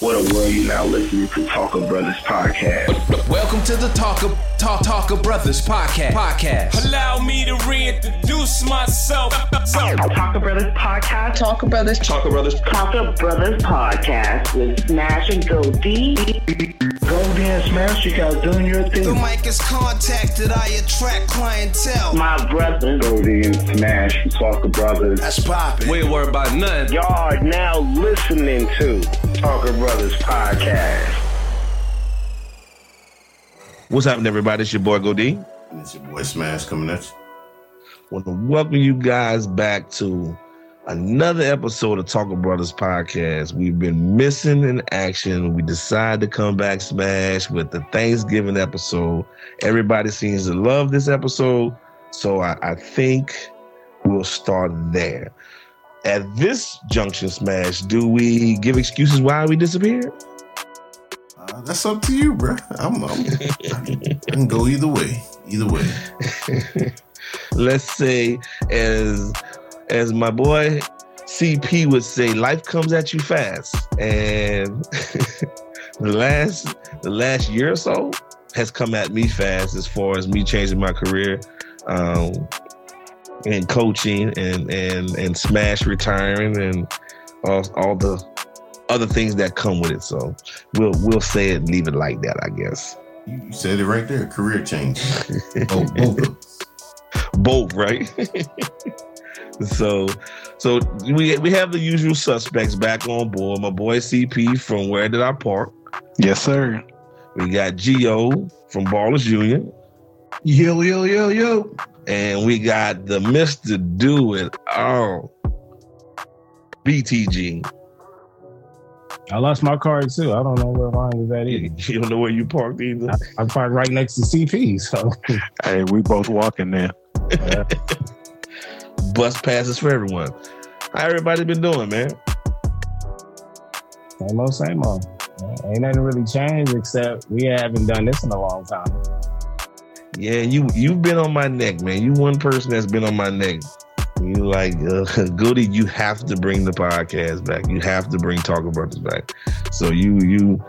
What a world you now listening to TalkaBrothas podcast. Welcome to the Talker Talk TalkaBrothas podcast. Podcast. Allow me to reintroduce myself. TalkaBrothas podcast. TalkaBrothas. Talker Brothers. TalkaBrothas podcast with Smash and Goldie. Goldie and Smash, you guys doing your thing. The thing. mic is contacted. I attract clientele. My brothers. Goldie and Smash, TalkaBrothas. That's poppin'. We ain't worried about nothing. Y'all are now listening to TalkaBrothas podcast. What's happening, everybody? It's your boy Goldie. And it's your boy Smash coming at you. want to welcome you guys back to another episode of TalkaBrothas podcast. We've been missing in action. We decided to come back smash with the Thanksgiving episode. Everybody seems to love this episode, so I, I think we'll start there. At this junction, Smash, do we give excuses why we disappeared? Uh, that's up to you, bro. I'm, I'm, I can go either way. Either way. let's say as as my boy CP would say, life comes at you fast. And the last the last year or so has come at me fast as far as me changing my career. Um and coaching and and and smash retiring and all, all the other things that come with it. So we'll we'll say it and leave it like that, I guess. You, said it right there. Career change. both, both both right so so we we have the usual suspects back on board my boy cp from where did i park Yes, sir. we got geo from ballers union Yo, yo, yo, yo. and we got the mr do it all btg I lost my card too. I don't know where mine was at either. you don't know where you parked either I, I parked right next to CP. So hey, we both walking there. bus passes for everyone how everybody been doing man Same old, same old. Ain't nothing really changed except we haven't done this in a long time. Yeah, you you've been on my neck, man. You one person that's been on my neck. You like uh, Goody. You have to bring the podcast back. You have to bring TalkaBrothas back. So you you,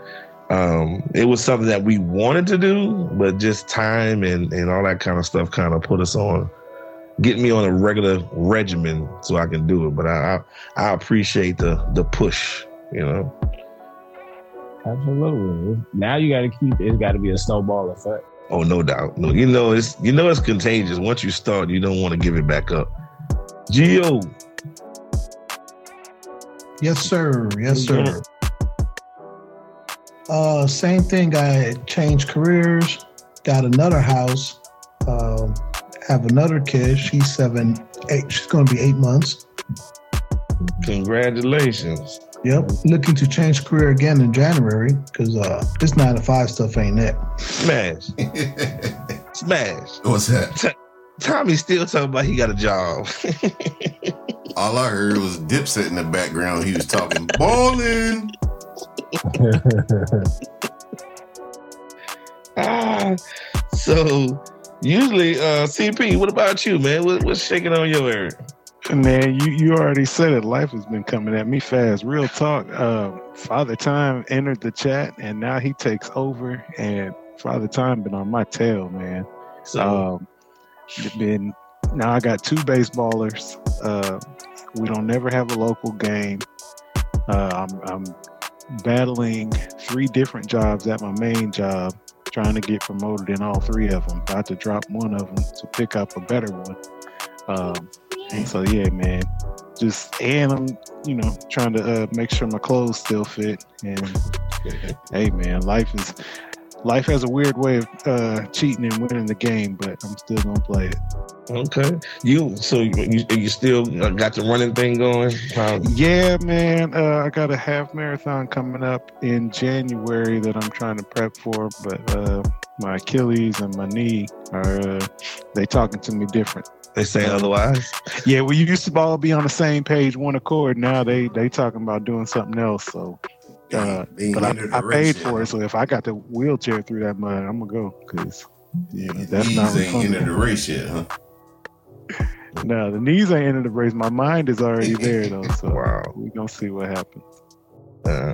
um, it was something that we wanted to do, but just time and and all that kind of stuff kind of put us on, get me on a regular regimen so I can do it. But I I, I appreciate the the push. You know. Absolutely. Now you got to keep. It's got to be a snowball effect. Oh, no doubt. No, you know it's you know it's contagious. Once you start, you don't want to give it back up. Geo, Yes, sir. Yes, sir. Uh, same thing. I changed careers, got another house, um, have another kid. She's seven, eight. She's going to be eight months. congratulations. Yep. Looking to change career again in January because uh, this nine to five stuff ain't it. Smash, smash. What's that? Tommy still talking about he got a job. All I heard was Dipset in the background. He was talking balling. ah, so usually, uh, CP, what about you, man? What, what's shaking on your area? Man, you, you already said it. Life has been coming at me fast. Real talk. Um, Father Time entered the chat, and now he takes over. And Father Time been on my tail, man. So Um, been now I got two baseballers. Uh, we don't never have a local game. Uh, I'm, I'm battling three different jobs at my main job, trying to get promoted in all three of them. About to drop one of them to pick up a better one. Um, so yeah, man. Just and I'm, you know, trying to uh, make sure my clothes still fit. And hey, man, life is life has a weird way of uh, cheating and winning the game, but I'm still gonna play it. okay, you so you, you still got the running thing going? How, Yeah, man. Uh, I got a half marathon coming up in January that I'm trying to prep for, but uh, my Achilles and my knee are uh, they talking to me different. they say otherwise. Yeah, we used to all be on the same page, one accord. Now they they talking about doing something else. So, uh, but I, I paid for it. So if I got the wheelchair through that mud, I'm gonna go because Yeah, that's not ain't refundable. the race yet, huh? no, the knees ain't into the race. My mind is already there though. So Wow. we gonna see what happens. Uh,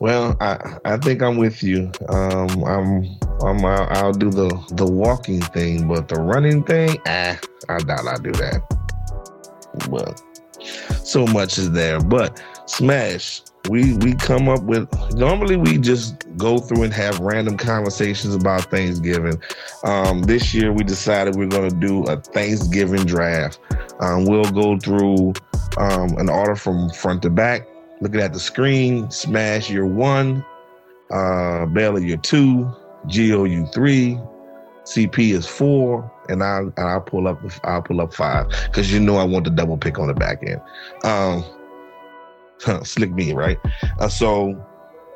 well, I I think I'm with you. Um, I'm I'm I'll, I'll do the the walking thing, but the running thing, ah, I doubt I'll do that. But so much is there. But Smash, we we come up with normally we just go through and have random conversations about Thanksgiving. Um, this year we decided we're going to do a Thanksgiving draft. Um, we'll go through um, an order from front to back, looking at the screen. Smash your one, uh, Bailey your two, Geo you three, CP is four, and I and I'll pull up I'll pull up five because you know I want the double pick on the back end. Um, slick me, right? Uh, so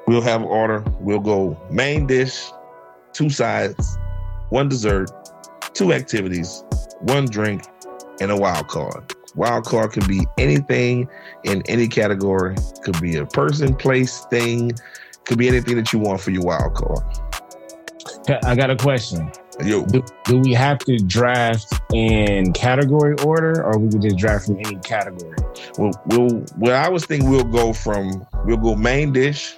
we'll have an order. We'll go main dish, two sides, one dessert, two activities, one drink, and a wild card. Wild card could be anything in any category. Could be a person, place, thing. Could be anything that you want for your wild card. I got a question. Yo, Do, do we have to draft in category order, or we can just draft from any category? we'll, we'll well, I was thinking we'll go from we'll go main dish,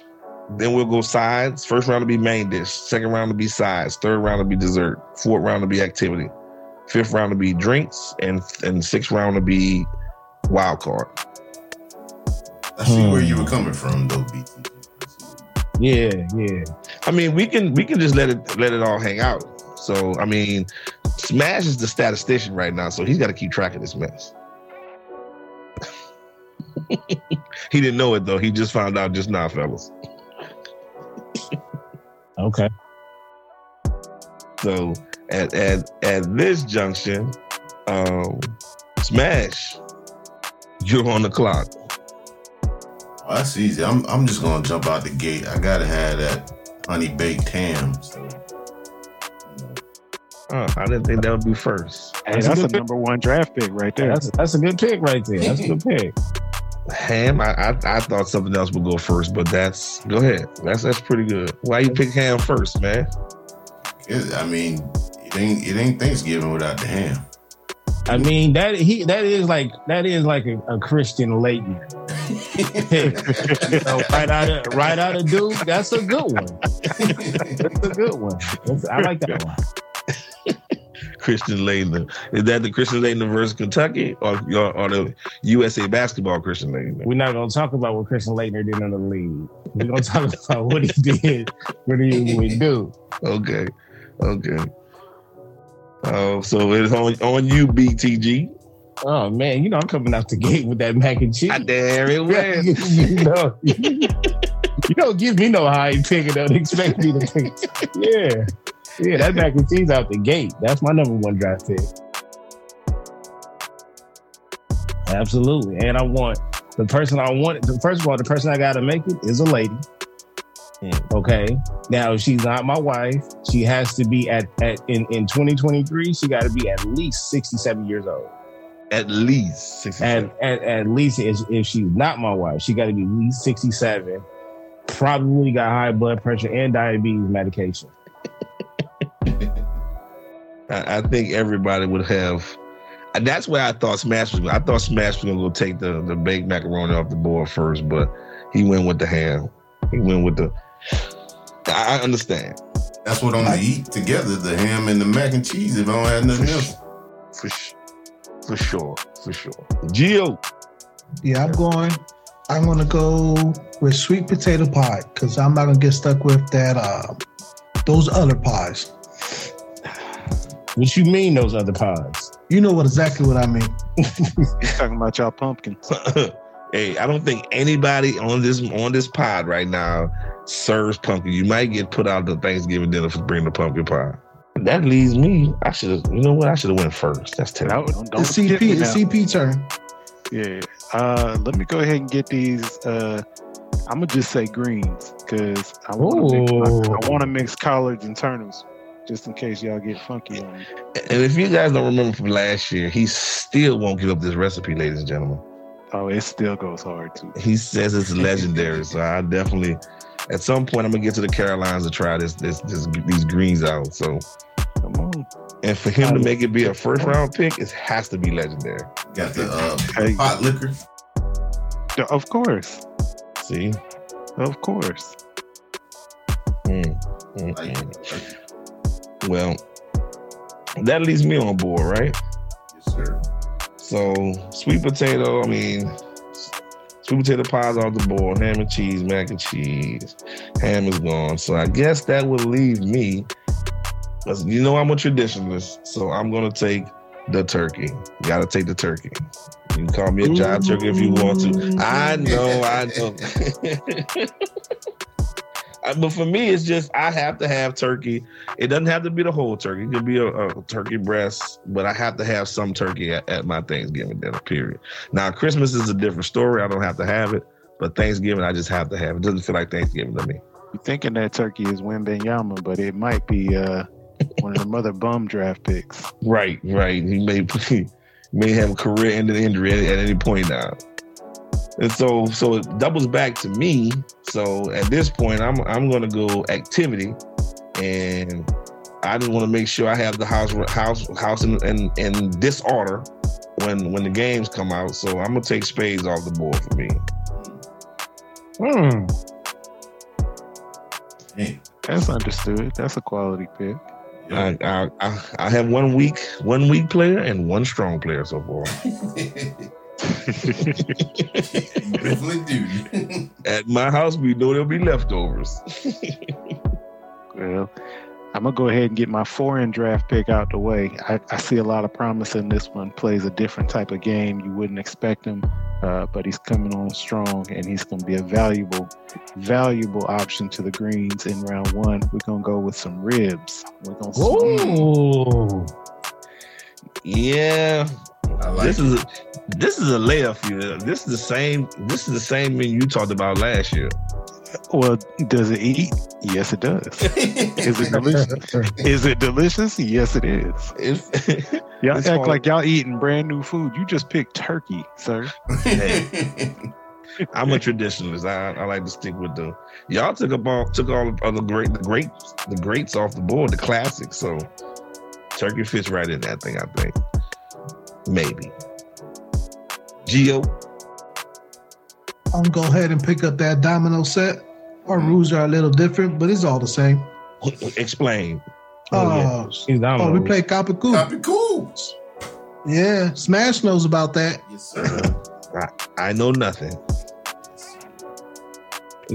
then we'll go sides. First round will be main dish, second round will be sides, third round will be dessert, fourth round will be activity, fifth round will be drinks, and and sixth round will be wild card. I see where you were hmm. coming from, though, BT. Yeah, yeah. I mean, we can we can just let it let it all hang out. So I mean, Smash is the statistician right now, so he's got to keep track of this mess. he didn't know it though. He just found out just now, fellas. Okay. So at at at this junction, um, Smash, you're on the clock. Oh, that's easy. I'm I'm just gonna jump out the gate. I gotta have that honey baked ham. So, Oh, I didn't think that would be first. Hey, That's a that's, a good pick. number one draft pick right there. That's that's a good pick right there. That's a good pick. Ham, I, I I thought something else would go first, but that's go ahead. That's that's pretty good. Why you pick ham first, man? it, I mean, it ain't it ain't Thanksgiving without the ham. I mean that he that is like that is like a, a Christian Laettner pick. You know, right out of right out of Duke. That's a good one. That's a good one. That's- I like that one. Christian Laettner. Is that the Christian Laettner versus Kentucky or, or, or the USA basketball Christian Laettner? We're not gonna talk about what Christian Laettner did in the league. We're gonna talk about what he did when he would do. Okay. Okay. Oh, so it's on on you, BTG. Oh man, you know I'm coming out the gate with that mac and cheese. Ah, there it went. you know, you don't give me no high pick and don't expect me to pick. Yeah, yeah, that mac and cheese out the gate. That's my number one draft pick. Absolutely, and I want the person I want. The first of all, the person I got to make it is a lady. Mm. Okay. Now, she's not my wife, she has to be at, at in, in 2023, she got to be at least 67 years old. At least 67. At, at, at least if, if she's not my wife, she got to be at least 67. Probably got high blood pressure and diabetes medication. I, I think everybody would have. And that's where I thought Smash was. I thought Smash was gonna go take the the baked macaroni off the board first, but he went with the ham. He went with the. I I understand That's what I'm gonna eat together: the ham and the mac and cheese. If I don't have nothing else, for for sure, for sure. Gio, Yeah, I'm going. I'm gonna go with sweet potato pie because I'm not gonna get stuck with that. Uh, those other pies. What you mean those other pods? You know what exactly what I mean. He's talking about y'all pumpkins. hey, I don't think anybody on this on this pod right now serves pumpkin. You might get put out the Thanksgiving dinner for bringing the pumpkin pie. That leaves me. I should have. You know what? I should have went first. That's No, terrible. don't, don't It's CP. It's. CP turn. Yeah. Uh, let me go ahead and get these. Uh, I'm gonna just say greens because I want to mix, Ooh. I, want to mix collards and turnips just in case y'all get funky on me. And if you guys don't remember from last year, he still won't give up this recipe, ladies and gentlemen. Oh, it still goes hard too. He says it's legendary. so I definitely, at some point, I'm gonna get to the Carolinas to try this, this, this these greens out. So, Come on. and for him to make it be a first round pick, it has to be legendary. got the uh, Hey. pot liquor. Of course. See, Of course. Mm, mm, Like, mm. Well, that leaves me on board, right? yes, sir. So sweet potato, I mean, sweet potato pies off the board, ham and cheese, mac and cheese, ham is gone. So I guess that would leave me. You know I'm a traditionalist, so I'm gonna take the turkey. You gotta take the turkey. You can call me a jive turkey if you want to. I know, I know. But for me, it's just I have to have turkey. It doesn't have to be the whole turkey. It could be a, a turkey breast, but I have to have some turkey at, at my Thanksgiving dinner. Period. Now Christmas is a different story. I don't have to have it, but Thanksgiving I just have to have it. It doesn't feel like Thanksgiving to me. You're thinking that turkey is Wembanyama, but it might be uh, one of the mother bum draft picks. Right, right. He may he may have a career ending injury at, at any point now. And so so it doubles back to me. So at this point I'm I'm gonna go activity and I just want to make sure I have the house house house in, in in disorder when when the games come out. So I'm gonna take spades off the board for me. Hmm. Hey, That's understood. That's a quality pick. I, I I I have one weak one weak player and one strong player so far. you definitely do. At my house, we know there'll be leftovers. Well, I'm gonna go ahead and get my foreign draft pick out the way. I, I see a lot of promise in this one. Plays a different type of game. You wouldn't expect him, uh, but he's coming on strong, and he's gonna be a valuable, valuable option to the greens in round one. We're gonna go with some ribs. We're gonna Ooh. yeah, I like this it. is a, this is a layup for you. This is the same. This is the same menu you talked about last year. Well, does it eat? Yes, it does. Is it delicious? is it delicious? Yes, it is. It's, Y'all It's act hard. like y'all eating brand new food. You just picked turkey, sir. I'm a traditionalist. I, I like to stick with the. Y'all took up all took all of the great the great the greats off the board, the classics. So turkey fits right in that thing. I think maybe. Geo, I'm gonna go ahead and pick up that domino set. Our rules are a little different, but it's all the same. explain. Oh, yeah. Oh, He's down. we play Capicú. Copy cool. Yeah, Smash knows about that. Yes, sir. I know nothing.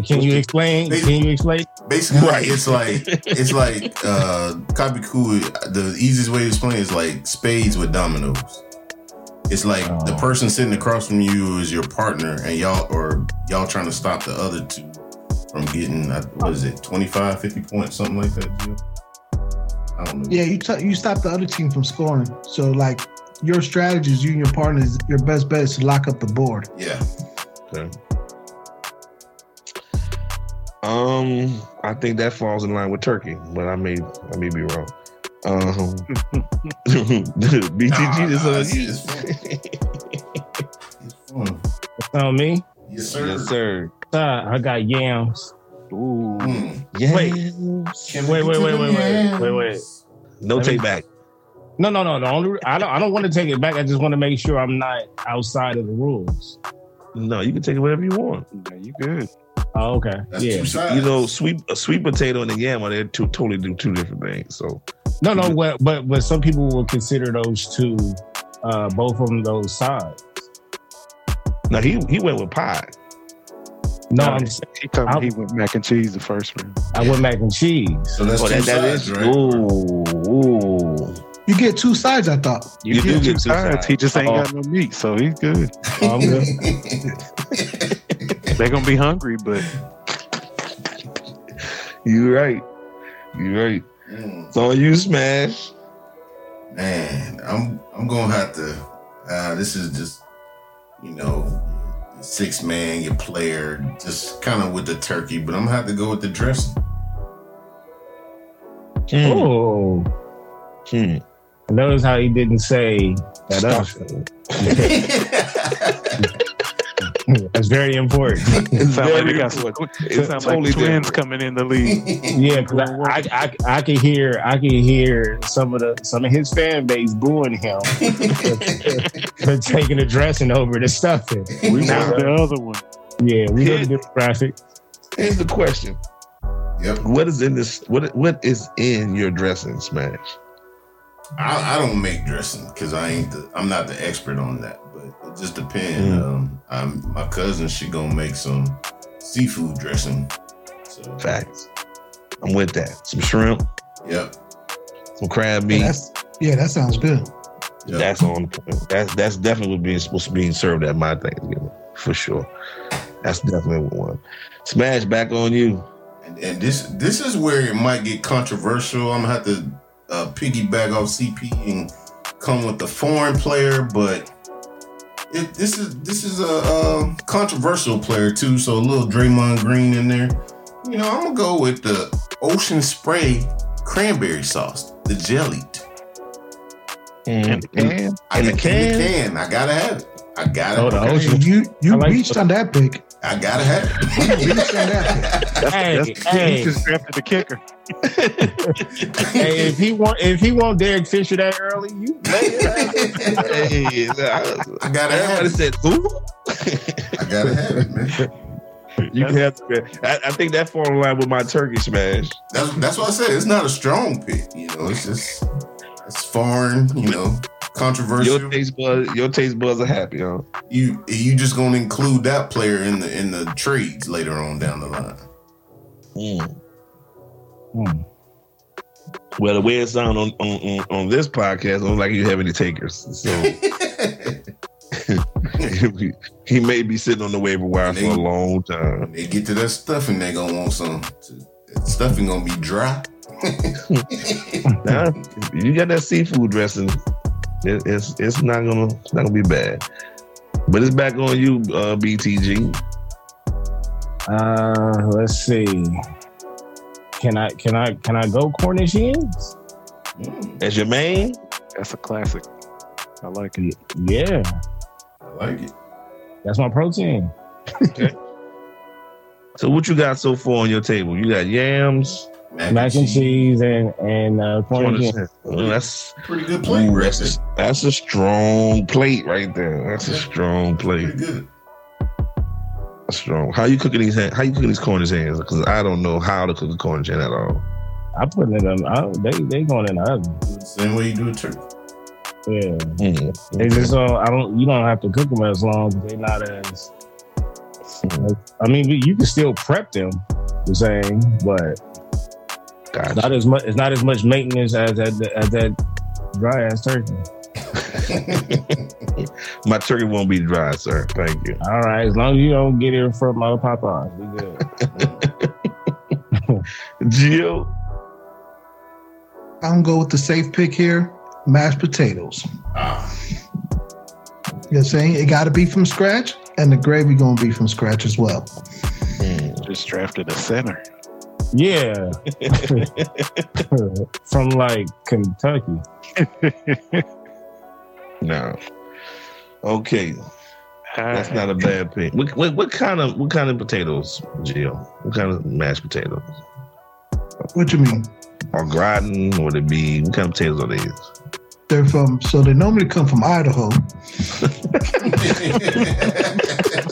Can you explain? Can you explain? Basically, Right. it's like it's like uh copy. The easiest way to explain it is like spades with dominoes. It's like the Oh. person sitting across from you is your partner, and y'all or y'all trying to stop the other two from getting uh, what is it, 25, 50 points, something like that. Gio? I don't know. Yeah, you t- you stop the other team from scoring. So like your strategies, you and your partners, your best bet is to lock up the board. Yeah. Okay. Um, I think that falls in line with Turkey, but I may I may be wrong. Um, BTG Nah, is nah, it's, it's fun. It's fun. It's on me. Yes, sir. yes, sir. Uh, I got yams. Ooh. Mm. Yes. Can Wait, we wait, get wait, to the wait, wait, yams? wait, wait. No Let me- take back. No, no, no. The only I don't I don't want to take it back. I just want to make sure I'm not outside of the rules. No, you can take it whatever you want. Yeah, you good. Oh, okay. That's yeah. two sides. You know, sweet a sweet potato and a yam, they're two totally do two different things. So No, no, but but but some people will consider those two, uh, both of them those sides. No, he he went with pie. No, No, I'm, He told I'll- me he went mac and cheese the first round. I went mac and cheese. So that's Oh, two that, that sides, is right? ooh, ooh. You get two sides, I thought. You do get two sides. He just ain't Oh. got no meat, so he's good. Oh, I'm good. They're gonna be hungry, but you're right. You're right. Mm. So you smash. Man, I'm I'm gonna have to. Uh, this is just, you know, six man, your player, just kind of with the turkey, but I'm gonna have to go with the dressing. Hmm. Oh, Hmm. notice how he didn't say that. Else. That's very important. it sounds like we got some, important. it It's sounds totally like twins different. coming in the league. Yeah, because I, I, I, I can hear I can hear some of the some of his fan base booing him for taking the dressing over the stuffing. We want the other one. Yeah, we go the demographic. Here's the question: Yep. What is in this? What what is in your dressing smash? I, I don't make dressing because I ain't the I'm not the expert on that, but it just depends. Mm. Um, I'm my cousin. She gonna make some seafood dressing. So Facts. I'm with that. Some shrimp, yep, some crab meat. that's yeah, that sounds good. yep. That's on. That's that's definitely being supposed to be served at my Thanksgiving for sure. That's definitely one. Smash back on you. And, and this this is where it might get controversial. I'm gonna have to uh, piggyback off CP and come with the foreign player, but it, this is this is a, uh controversial player too. So a little Draymond Green in there. You know, I'm gonna go with the Ocean Spray cranberry sauce, the jelly. And the can. I In the got- can? In the can. I gotta have it. I gotta. Oh, the have it. Ocean- You you I like- reached on that pick. I gotta have You reached on. That's, Hey, that's, hey. He just drafted the kicker. hey, if he want if he want Derek Fisher that early, you let it happen. Hey, I, I gotta have everybody it. said who? I gotta have it, man. You can have to, I, I think that fall in line with my turkey smash. That's that's what I said. It's not a strong pick. You know, it's just it's foreign. You know, controversial. Your taste buds, your taste buds are happy, huh? you you just gonna include that player in the in the trades later on down the line. Mm. Hmm. Well, the way it sounds on, on, on, on this podcast, I don't like you have any takers. So he may be sitting on the waiver wire for a long time. they get to that stuffing, they gonna want some. That stuffing gonna be dry. Nah, you got that seafood dressing. It, it's it's not gonna it's not gonna be bad. But it's back on you, uh, BTG. Uh, let's see. Can I can I can I go Cornish hens? As your main, That's a classic. I like it. Yeah, I like it. that's my protein. okay. so what you got so far on your table? You got yams, Mac and cheese and and uh, Cornish hens. Oh, that's Pretty good plate, ooh, that's, a, that's a strong plate right there. That's a strong plate. Pretty good. That's strong. How you cooking these? How you cooking these Cornish hens? Because I don't know how to cook a Cornish hen at all. I put it in. I, they they going in the oven. Same way you do a turkey. Yeah, Mm. they just don't. I don't. You don't have to cook them as long. They're not as. I mean, you can still prep them the same, but Gotcha. not as much. It's not as much maintenance as that as that dry ass turkey. My turkey won't be dry, sir. Thank you. All right, as long as you don't get it from uh, Popeyes, we good. Jill, I'm gonna go with the safe pick here. Mashed potatoes. Ah, You know what I'm saying? It gotta be from scratch, and the gravy gonna be from scratch as well. Just drafted a center. Yeah, from like Kentucky. no. Okay, that's not a bad pick. What, what, what kind of what kind of potatoes, Jill? What kind of mashed potatoes? What you mean? Or gratin? Would it be what kind of potatoes are these? They're from so they normally come from Idaho.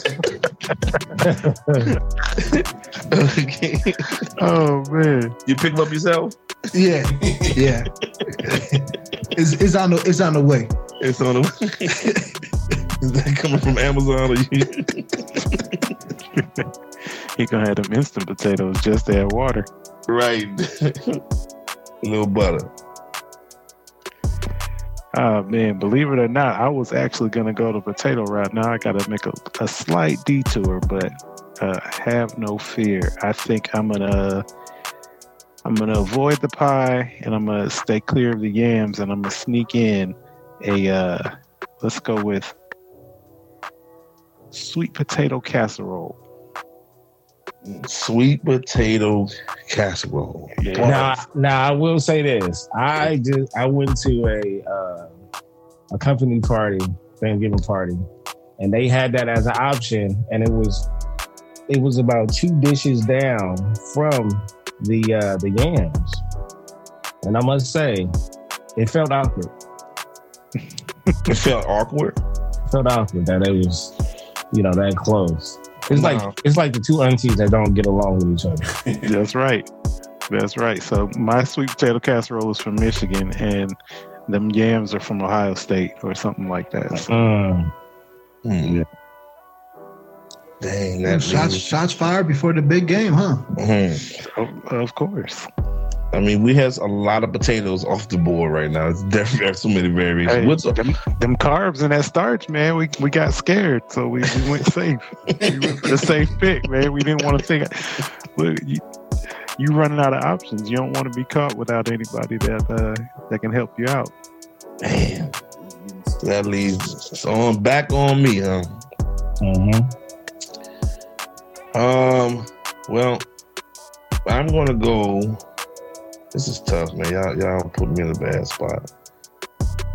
okay. Oh man. You pick them up yourself? Yeah, yeah. it's, it's on the it's on the way. It's on the. Way. Is that coming from Amazon or you? He gonna have them instant potatoes just to add water. right. a little butter. Oh man, believe it or not, I was actually gonna go the potato route. Now I gotta make a, a slight detour, but uh, have no fear. I think I'm gonna I'm gonna avoid the pie and I'm gonna stay clear of the yams and I'm gonna sneak in a uh, let's go with sweet potato casserole. Sweet potato casserole. Yeah. Now, now I will say this: I just I went to a uh, a company party, Thanksgiving party, and they had that as an option, and it was it was about two dishes down from the uh, the yams, and I must say, it felt awkward. It felt awkward. It felt awkward that it was, you know, that close. It's No. like it's like the two aunties that don't get along with each other. That's right. That's right. So my sweet potato casserole is from Michigan, and them yams are from Ohio State or something like that. So, Mm. Hmm. Dang, that shots shots fired before the big game, huh? Mhm. of, of course. I mean, we have a lot of potatoes off the board right now. It's definitely there's so many variations. Hey, What's up? them, them carbs and that starch, man. We we got scared, so we, we went safe. we went for the safe pick, man. We didn't want to think. Look, you, you running out of options. You don't want to be caught without anybody that uh, that can help you out. Man, that leaves it's on back on me, huh? hmm Um, well, I'm gonna go. This is tough, man. Y'all, y'all put me in a bad spot.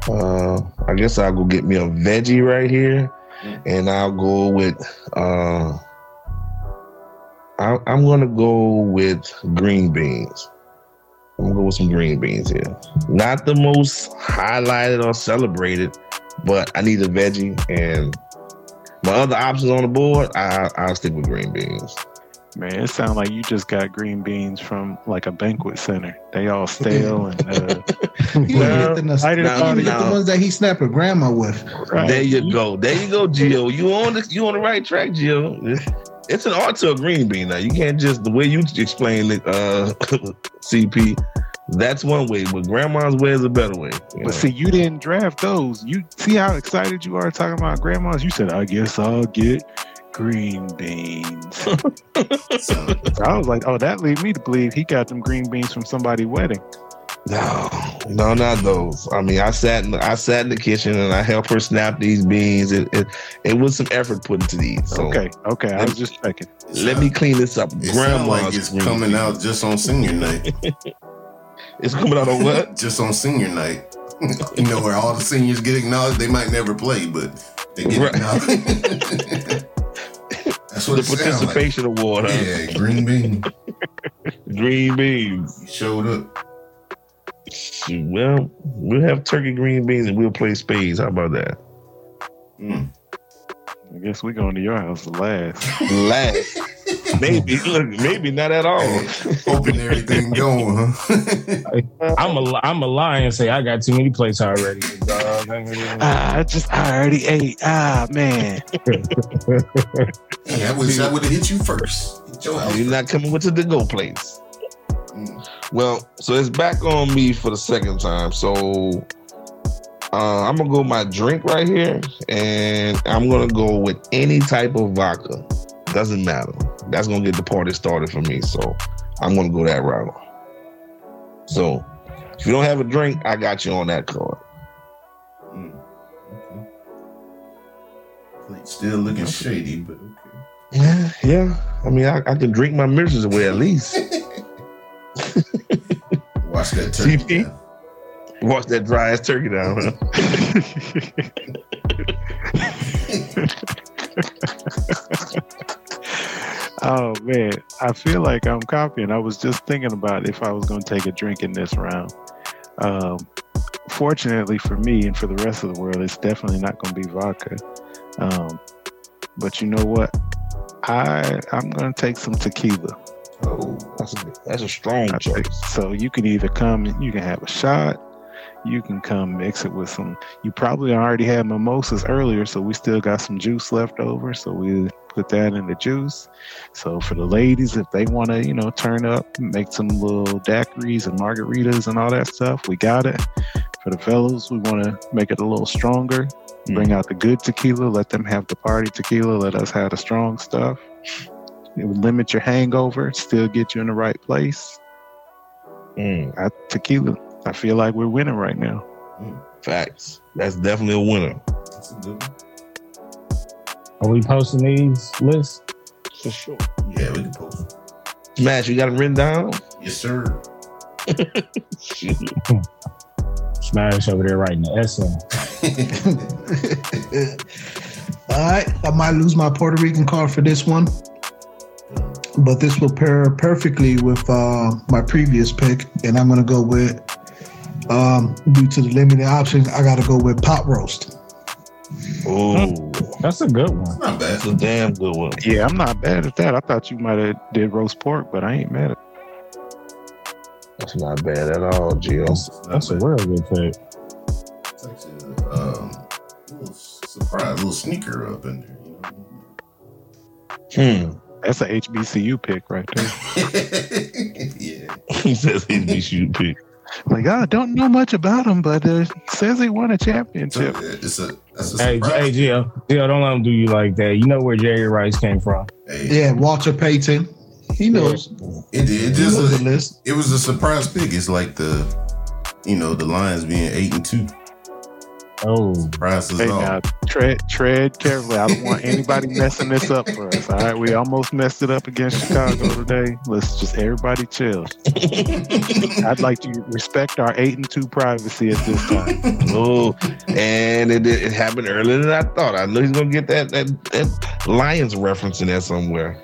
Uh, I guess I'll go get me a veggie right here, and I'll go with. Uh, I, I'm gonna go with green beans. I'm gonna go with some green beans here. Not the most highlighted or celebrated, but I need a veggie, and my other options on the board, I, I'll stick with green beans. Man, it sounds like you just got green beans from like a banquet center. They all stale and uh, He Well, hit the, I didn't no, he thought hit no. the ones that he snapped with grandma with. right. There you go. There you go, Gio. You on the you on the right track, Gio. It's an art to a green bean now. You can't just the way you explain it, uh, CP. That's one way, but grandma's way is a better way. you know? But see, you didn't draft those. You see how excited you are talking about grandmas. You said, "I guess I'll get green beans." So, So I was like, "Oh, that lead me to believe he got them green beans from somebody's wedding." No, no, not those. I mean, I sat in the, I sat in the kitchen and I helped her snap these beans. It it, it was some effort put into these. So okay, okay, I let was just checking. let me clean this up. It sounds Grandma's like it's green coming beans. out just on senior night. It's coming out on what? just on senior night. you know where all the seniors get acknowledged. They might never play, but they get Right. acknowledged. That's what the it sounds like. participation award. Huh? Yeah, green bean. Green beans. You showed up. Well, we'll have turkey green beans and we'll play spades. How about that? Mm. I guess we're going to your house last. Last. maybe. Look, maybe not at all. Hoping everything going, huh? I'm a li- I'm a lie and say I got too many plates already. dog. ah, I just I already ate. Ah, man. Hey, I wish I would have hit you first. Hit your. You're not coming with the to-go plates. Mm. Well, so it's back on me for the second time. So uh, I'm gonna go my drink right here, and I'm gonna go with any type of vodka. Doesn't matter. That's gonna get the party started for me. So I'm gonna go that route. So if you don't have a drink, I got you on that card. Mm. Okay. Still looking shady, but okay. Yeah, yeah. I mean, I, I can drink my miseries away at least. Watch that turkey. CP? Wash that dry ass turkey down. Huh? oh man, I feel like I'm copying. I was just thinking about if I was going to take a drink in this round. Um, fortunately for me and for the rest of the world, it's definitely not going to be vodka. Um, but you know what? I I'm going to take some tequila. Oh, That's a, that's a strong I think- choice. So you can either come, you can have a shot, you can come mix it with some. You probably already had mimosas earlier, so we still got some juice left over. So we put that in the juice. So for the ladies, if they want to, you know, turn up, make some little daiquiris and margaritas and all that stuff, we got it. For the fellows, we want to make it a little stronger. Bring out the good tequila, let them have the party tequila, let us have the strong stuff. It would limit your hangover, still get you in the right place. Mm, I, tequila. I feel like we're winning right now. facts. That's definitely a winner. Are we posting these lists? For sure. Yeah, we can post. Smash, you got them written down? Yes, sir. Smash over there writing the essay. All right, I might lose my Puerto Rican card for this one, but this will pair perfectly with uh, my previous pick, and I'm going to go with, um, due to the limited options, I got to go with pot roast. Oh, That's a good one. Not bad. That's a damn good one. Yeah, I'm not bad at that. I thought you might have did roast pork, but I ain't mad at That's not bad at all, Gio. That's a real good pick. It's actually um, a little surprise, a little sneaker up in there. You know? Hmm. That's a HBCU pick right there. yeah. he says he'd be shoot pick. Like, I don't know much about him, but uh, says he won a championship. it's a that's a Hey, surprise. hey, Gio, Gio, don't let him do you like that. You know where Jerry Rice came from. Hey, Yeah, Walter Payton. He knows. It did. It just knows a, the list. it was a surprise pick. It's like the you know the Lions being eight and two. Oh, Surprise us Hey, all. now tread tread carefully. I don't want anybody messing this up for us. All right, we almost messed it up against Chicago today. Let's just everybody chill. I'd like to respect our eight and two privacy at this time. Oh, and it, it happened earlier than I thought. I know he's gonna get that that, that Lions reference in there somewhere.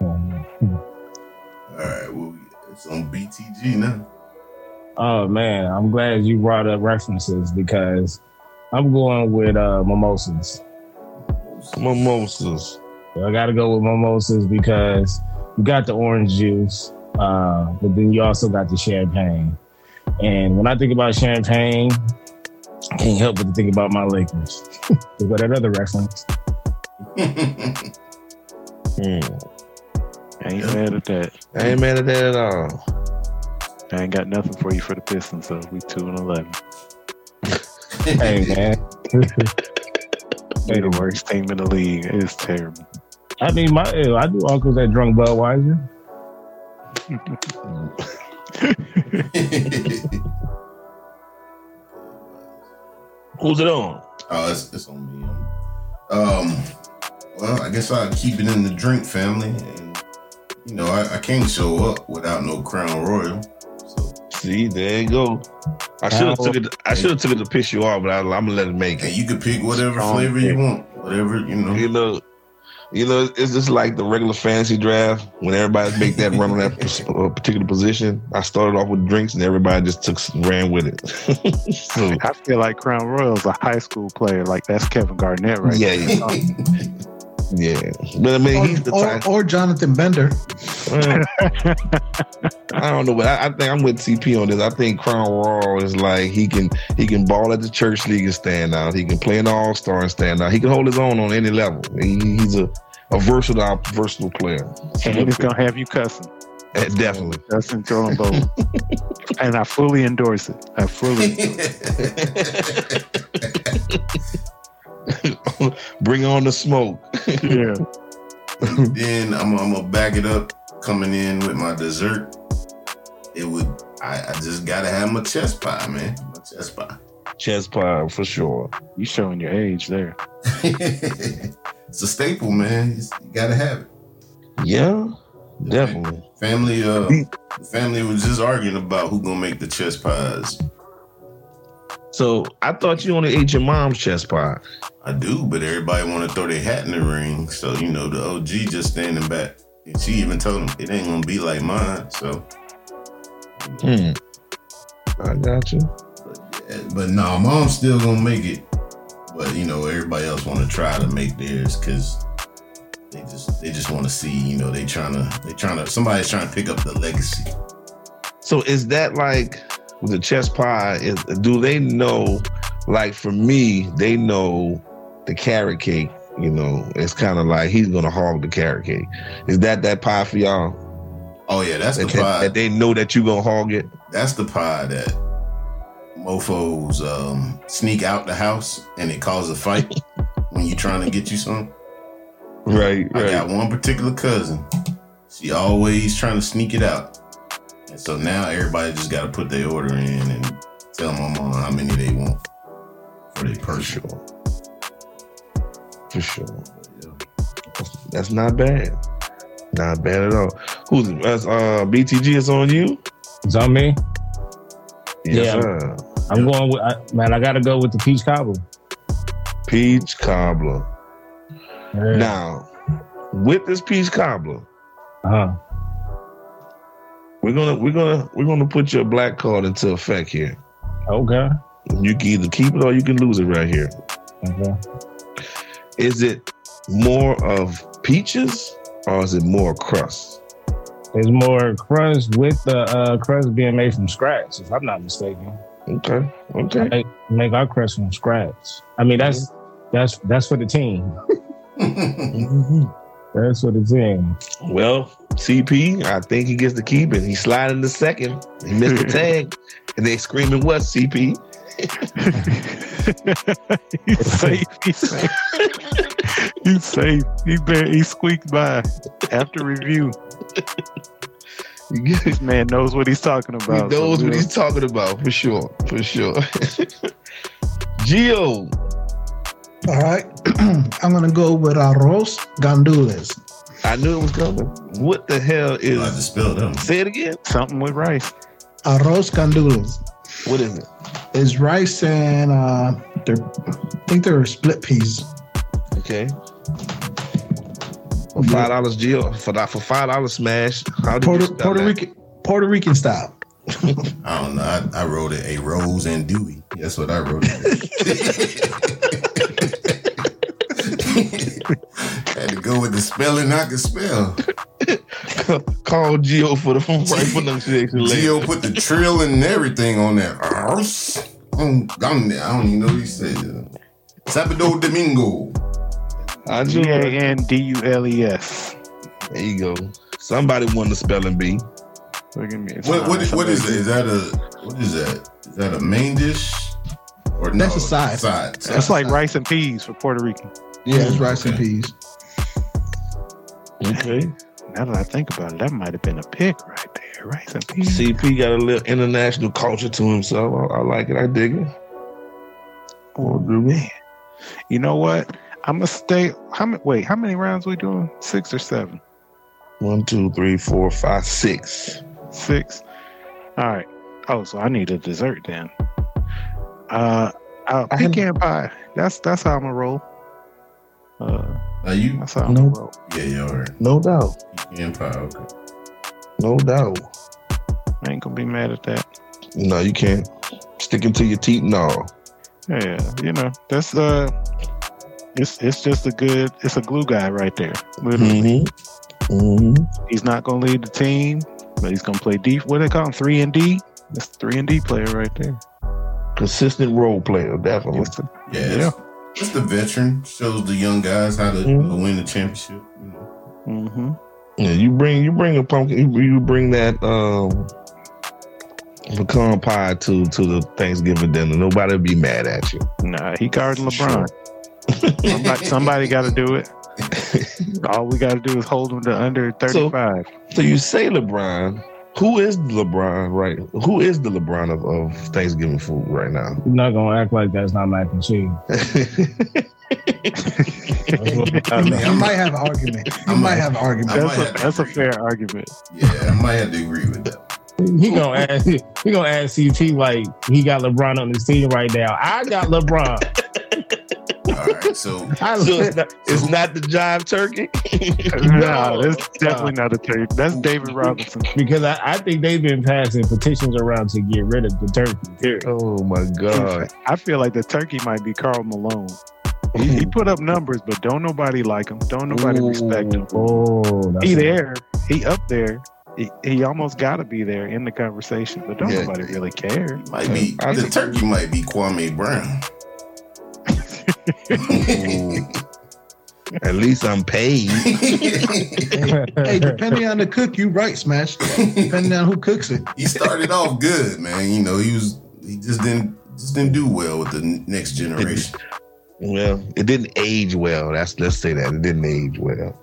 All right, well, it's on BTG now. Oh man, I'm glad you brought up references because I'm going with uh, mimosas. Mimosas. I got to go with mimosas because you got the orange juice, uh, but then you also got the champagne. And when I think about champagne, I can't help but to think about my Lakers. Think about that other reference. Hmm. I ain't mad at that. I ain't mad at that at all. I ain't got nothing for you for the Pistons, so we two and eleven. Hey man, They the worst team in the league. It's terrible. I mean, my ew, I do uncles that drunk Budweiser. Who's it on? Oh, it's, it's on me. Um, well, I guess I'll keep it in the drink family, and you know, I, I can't show up without no Crown Royal. So, See, there you go. I should have took it. I should have took it to piss you off, but I, I'm gonna let it make and it. you can pick whatever Strong flavor you want, whatever you know. You know, you know, it's just like the regular fantasy draft when everybody make that run on that uh, particular position. I started off with drinks, and everybody just took ran with it. so, I feel like Crown Royal's a high school player. Like that's Kevin Garnett, right? yeah, yeah, yeah. But I mean, he's the Or, type. or, or Jonathan Bender. I don't know, but I, I think I'm with CP on this. I think Crown Royal is like he can he can ball at the church league and stand out. He can play in the All Star and stand out. He can hold his own on any level. He, he's a, a versatile versatile player. and he's gonna have you cussing. Eh, Definitely. Cussing, throwing both. and I fully endorse it. I fully. Endorse Bring on the smoke. Yeah. then I'm, I'm gonna back it up coming in with my dessert. It would I, I just gotta have my chess pie, man. My chess pie. Chess pie for sure. You showing your age there. it's a staple, man. It's- you gotta have it. Yeah, definitely. Family, uh, family was just arguing about who gonna make the chess pies. So I thought you only ate your mom's chess pie. I do, but everybody want to throw their hat in the ring. So you know, the OG just standing back, and she even told him it ain't gonna be like mine. So, Hmm. I got you. yeah, but no, mom's still gonna make it. But you know, everybody else want to try to make theirs because they just they just want to see. You know, they trying to they trying to somebody's trying to pick up the legacy. So is that like the chess pie? Is do they know? Like for me, they know the carrot cake. You know, it's kind of like he's gonna hog the carrot cake. Is that that pie for y'all? Oh yeah, that's the That, that- pie. that they know that you gonna hog it. That's the pie that mofos um, sneak out the house and it causes a fight when you trying to get you some. Right, I got one particular cousin. She always trying to sneak it out. And so now everybody just got to put their order in and tell my mom how many they want for their For sure. For sure. That's not bad. Not bad at all. Who's that's uh BTG is on you? It's on me. Yes, Yeah. sir. I'm going with I, man. I got to go with the peach cobbler. Peach cobbler. Yeah. Now, with this peach cobbler, Uh-huh. We're gonna we're gonna we're gonna put your black card into effect here. Okay. You can either keep it or you can lose it right here. Okay. Is it more of peaches or is it more crust? It's more crust with the uh, crust being made from scratch, if I'm not mistaken. Okay. Okay. Make, make our crust from scratch. I mean, that's that's that's for the team. That's for the team. Well, CP, I think he gets to keep it. He sliding the second. He missed the tag. And they screaming, what, CP? he's safe. He's safe. he's safe. He bar- he squeaked by after review. This man knows what he's talking about. He knows so what he's talking about, for sure. For sure. Gio. All right. I'm going to go with arroz gandules. I knew it was coming. What the hell is? I have to is spell them. say it again? something with rice. Arroz gandules What is it? It's rice and uh, they're, I think they're split peas. Okay. For five dollars, Gio. For that, for five dollars, smash. How do Puerto, spell Puerto? Rican Puerto Rican style. I don't know. I, I wrote it a rose and Dewey. That's what I wrote it. Had to go with the spelling I could spell. Call Gio for the phone right pronunciation. Gio put the trill and everything on there. Arse. I'm, I'm, I don't even know what he said. Sabado Domingo. I G A N D U L E S. there you go. Somebody won the spelling bee. Look at me. What, what, what is that? Is that a what is that? Is that a main dish or no? That's a side. Side. That's like rice and peas for Puerto Rican. Yeah, it's rice and Okay. peas. Okay. Now that I think about it, that might have been a pick right there. Rice and peas. CP got a little international culture to himself. I, I like it. I dig it. Oh man. You know what? I'm gonna stay. How many? Wait, how many rounds we doing? Six or seven? One, two, three, four, five, six. Six. All right. Oh, so I need a dessert then. Uh, uh I had- pecan pie. That's that's how I'm gonna roll. Uh, Now you, that's how I'm No. gonna yeah, you all right. No doubt. Pecan pie. Okay. No doubt. I ain't gonna be mad at that. No, you can't. Sticking to your teeth, no. Yeah, you know that's uh, it's it's just a good. It's a glue guy right there. Literally, Mm-hmm. Mm-hmm. he's not gonna lead the team, but he's gonna play deep. What they call him? Three and D. That's three and D player right there. Consistent role player, definitely. It's the- Yeah, it's, it's the veteran. Shows the young guys how to Mhm. uh, win the championship. You know. Mhm. Yeah, you bring you bring a pumpkin. You, you bring that um pecan pie to to the Thanksgiving dinner. Nobody will be mad at you. Nah, he guarding LeBron. Somebody, somebody got to do it. All we got to do is hold him to under 35. So you say LeBron. Who is LeBron right? Who is the LeBron of, of Thanksgiving food right now? You're not gonna act like that's not mac and cheese. I You, mean. you might have an argument. You I might might- have an argument. That's, a, that's a fair argument. Yeah, I might have to agree with that. He gonna ask. He gonna ask CT like he got LeBron on his team right now. I got LeBron. All right, so I, so it's not, it's not the jive turkey. No, that's definitely not a turkey. That's David Robinson. because I, I think they've been passing petitions around to get rid of the turkey. Period. oh my god! I feel like the turkey might be Karl Malone. He, he put up numbers, but don't nobody like him. Don't nobody respect him. Oh, He a- there. He up there. He, he almost got to be there in the conversation, but don't Yeah. nobody really care. might be I the think- turkey might be Kwame Brown. At least I'm paid. hey, depending on the cook, you right, Smash. Depending on who cooks it. he started off good, man. You know, he was he just didn't just didn't do well with the next generation. Well, it didn't age well. That's let's say that it didn't age well.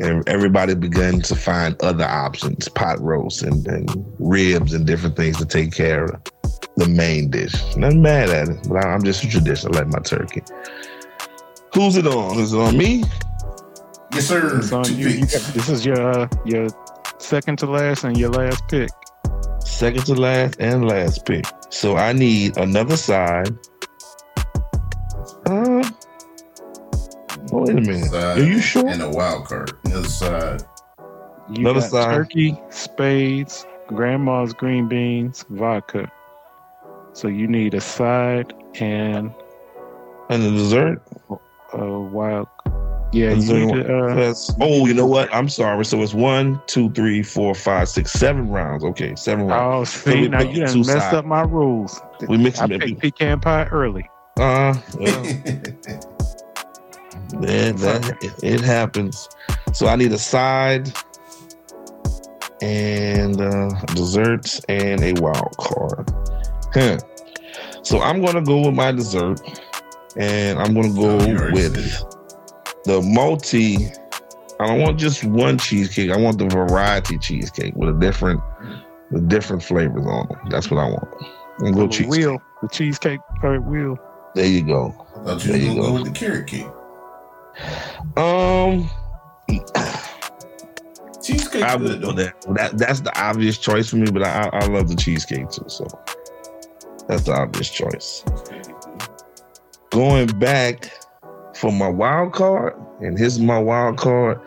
And everybody began to find other options, pot roast and, and ribs and different things to take care of the main dish. Nothing bad at it, but I- I'm just a tradition. I like my turkey. Who's it on? Is it on me? Yes, sir. It's on you. You got- this is your uh, your second to last and your last pick. Second to last and last pick. So I need another side. Uh, wait a minute. Side Are you sure? And a wild card. The other side. You Another got side. turkey, spades, grandma's green beans, vodka. So you need a side and And the dessert? uh, wild. Yeah, you need to, uh, oh, you know what? I'm sorry. So it's one, two, three, four, five, six, seven rounds. Okay, seven rounds. Oh, So see, now you done messed sides. up my rules. We mix I them. picked pecan pie early. Uh, well, man, that it, it happens. So I need a side and uh, desserts and a wild card. Huh. So I'm gonna go with my dessert, and I'm gonna go Oh, with the multi. I don't want just one cheesecake. I want the variety cheesecake with a different, with different flavors on them. That's what I want. I'm gonna go The cheesecake. wheel, the cheesecake part wheel. There you go. I thought you There were you gonna go go. with the carrot cake. Um, Cheesecake I good would though. go that. That that's the obvious choice for me, but I I I love the cheesecake too. So that's the obvious choice. Going back for my wild card, and here's my wild card.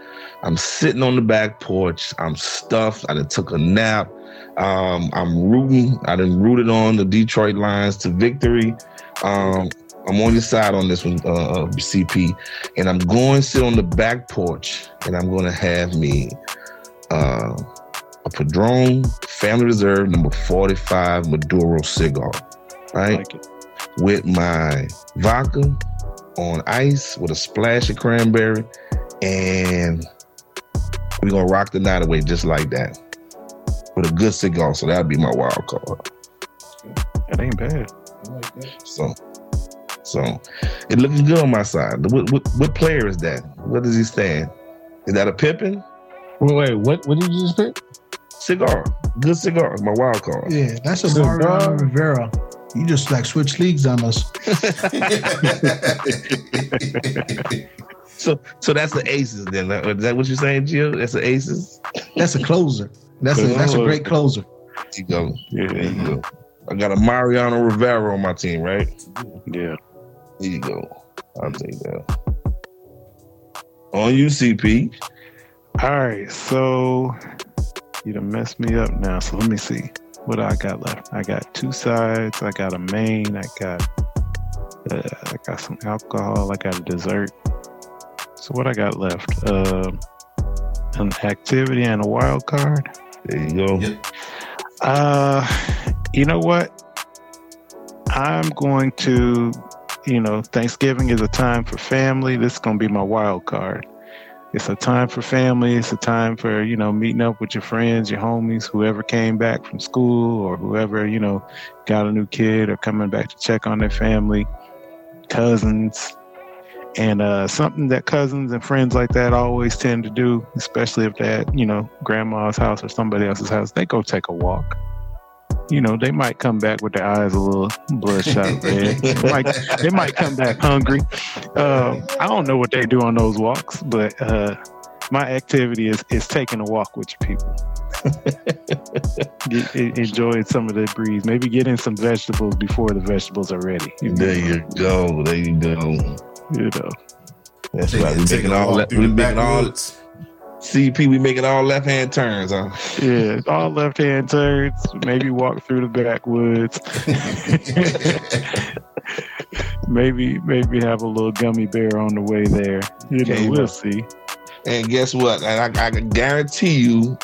I'm sitting on the back porch. I'm stuffed. I done took a nap. Um, I'm rooting. I done rooted on the Detroit Lions to victory. Um, I'm on your side on this one, uh, uh, CP, and I'm going to sit on the back porch, and I'm going to have me uh, a Padron Family Reserve number 45 Maduro cigar, right? Like. With my vodka on ice with a splash of cranberry, and we're gonna rock the night away just like that. With a good cigar, so that'd be my wild card. That ain't bad. I like that. So, so it looking good on my side. What, what, what player is that? What does he stand? Is that a Pippen? Wait, wait, what? What did you just pick? Cigar, good cigar. My wild card. Yeah, that's a So, Mariano uh, Rivera. You just like switch leagues on us. So, so that's the aces. Then is that what you're saying, Jill? That's the aces. That's a closer. That's a that's a great closer. There you go. Yeah, There you go. I got a Mariano Rivera on my team, right? yeah. There you go. I'll take that. On UCP. All right, so you done messed me up now. So let me see what I got left. I got two sides. I got a main. I got uh, I got some alcohol. I got a dessert. So what I got left? Uh, an activity and a wild card. There you go. Yep. Uh, you know what? I'm going to, you know, Thanksgiving is a time for family. This is going to be my wild card. It's a time for family. It's a time for, you know, meeting up with your friends, your homies, whoever came back from school or whoever, you know, got a new kid or coming back to check on their family, cousins. And uh, something that cousins and friends like that always tend to do, especially if they're at, you know, grandma's house or somebody else's house, they go take a walk. You know, they might come back with their eyes a little bloodshot red. They might, they might come back hungry. Um, I don't know what they do on those walks, but uh, my activity is is taking a walk with your people. Get, en- enjoy some of the breeze. Maybe get in some vegetables before the vegetables are ready. You There you go. There you go. You know, That's Take, right. We take making all that. We the making all backwoods. CP. We making all left hand turns, huh? yeah, all left hand turns. Maybe walk through the backwoods. maybe maybe have a little gummy bear on the way there. You know, Okay, we'll well. see. And guess what? And I, I can guarantee you,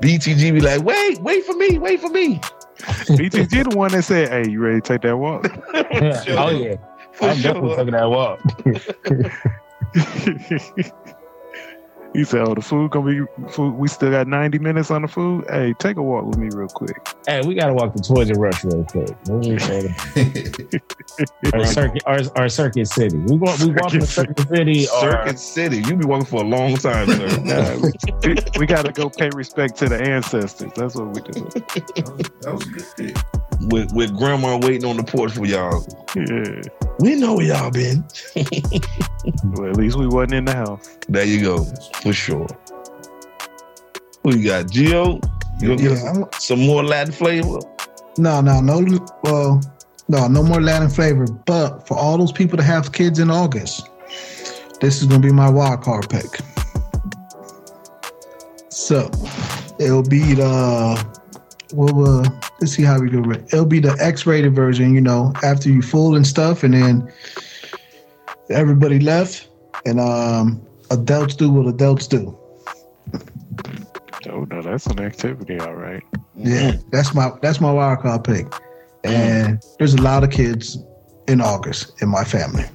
BTG be like, wait, wait for me, wait for me. BTG the one that said, "Hey, you ready to take that walk?" Oh yeah, For I'm definitely sure. taking that walk. he said, "Oh, the food gonna be food. We still got ninety minutes on the food. Hey, take a walk with me real quick." Hey, we gotta walk the Toys R Us real quick. What we say? Or circuit, our, or Circuit City. We want we walking to Circuit City or Circuit City. You be walking for a long time, sir. Nah, we, we got to go pay respect to the ancestors. That's what we do. that was a good pick. With, with grandma waiting on the porch for y'all. Yeah. We know where y'all been. Well, at least we wasn't in the house. There you go, for sure. We got? Gio? You gonna give Yeah, us some more Latin flavor? no, no, no. Well, no, no more Latin flavor. But for all those people that have kids in August, this is gonna be my wild card pick. So it'll be the well, uh, let's see how we go. it. It'll be the X-rated version, you know, after you full and stuff, and then everybody left, and um, adults do what adults do. Oh no, that's an activity, all right. Yeah, that's my that's my wild card pick. And there's a lot of kids in August in my family.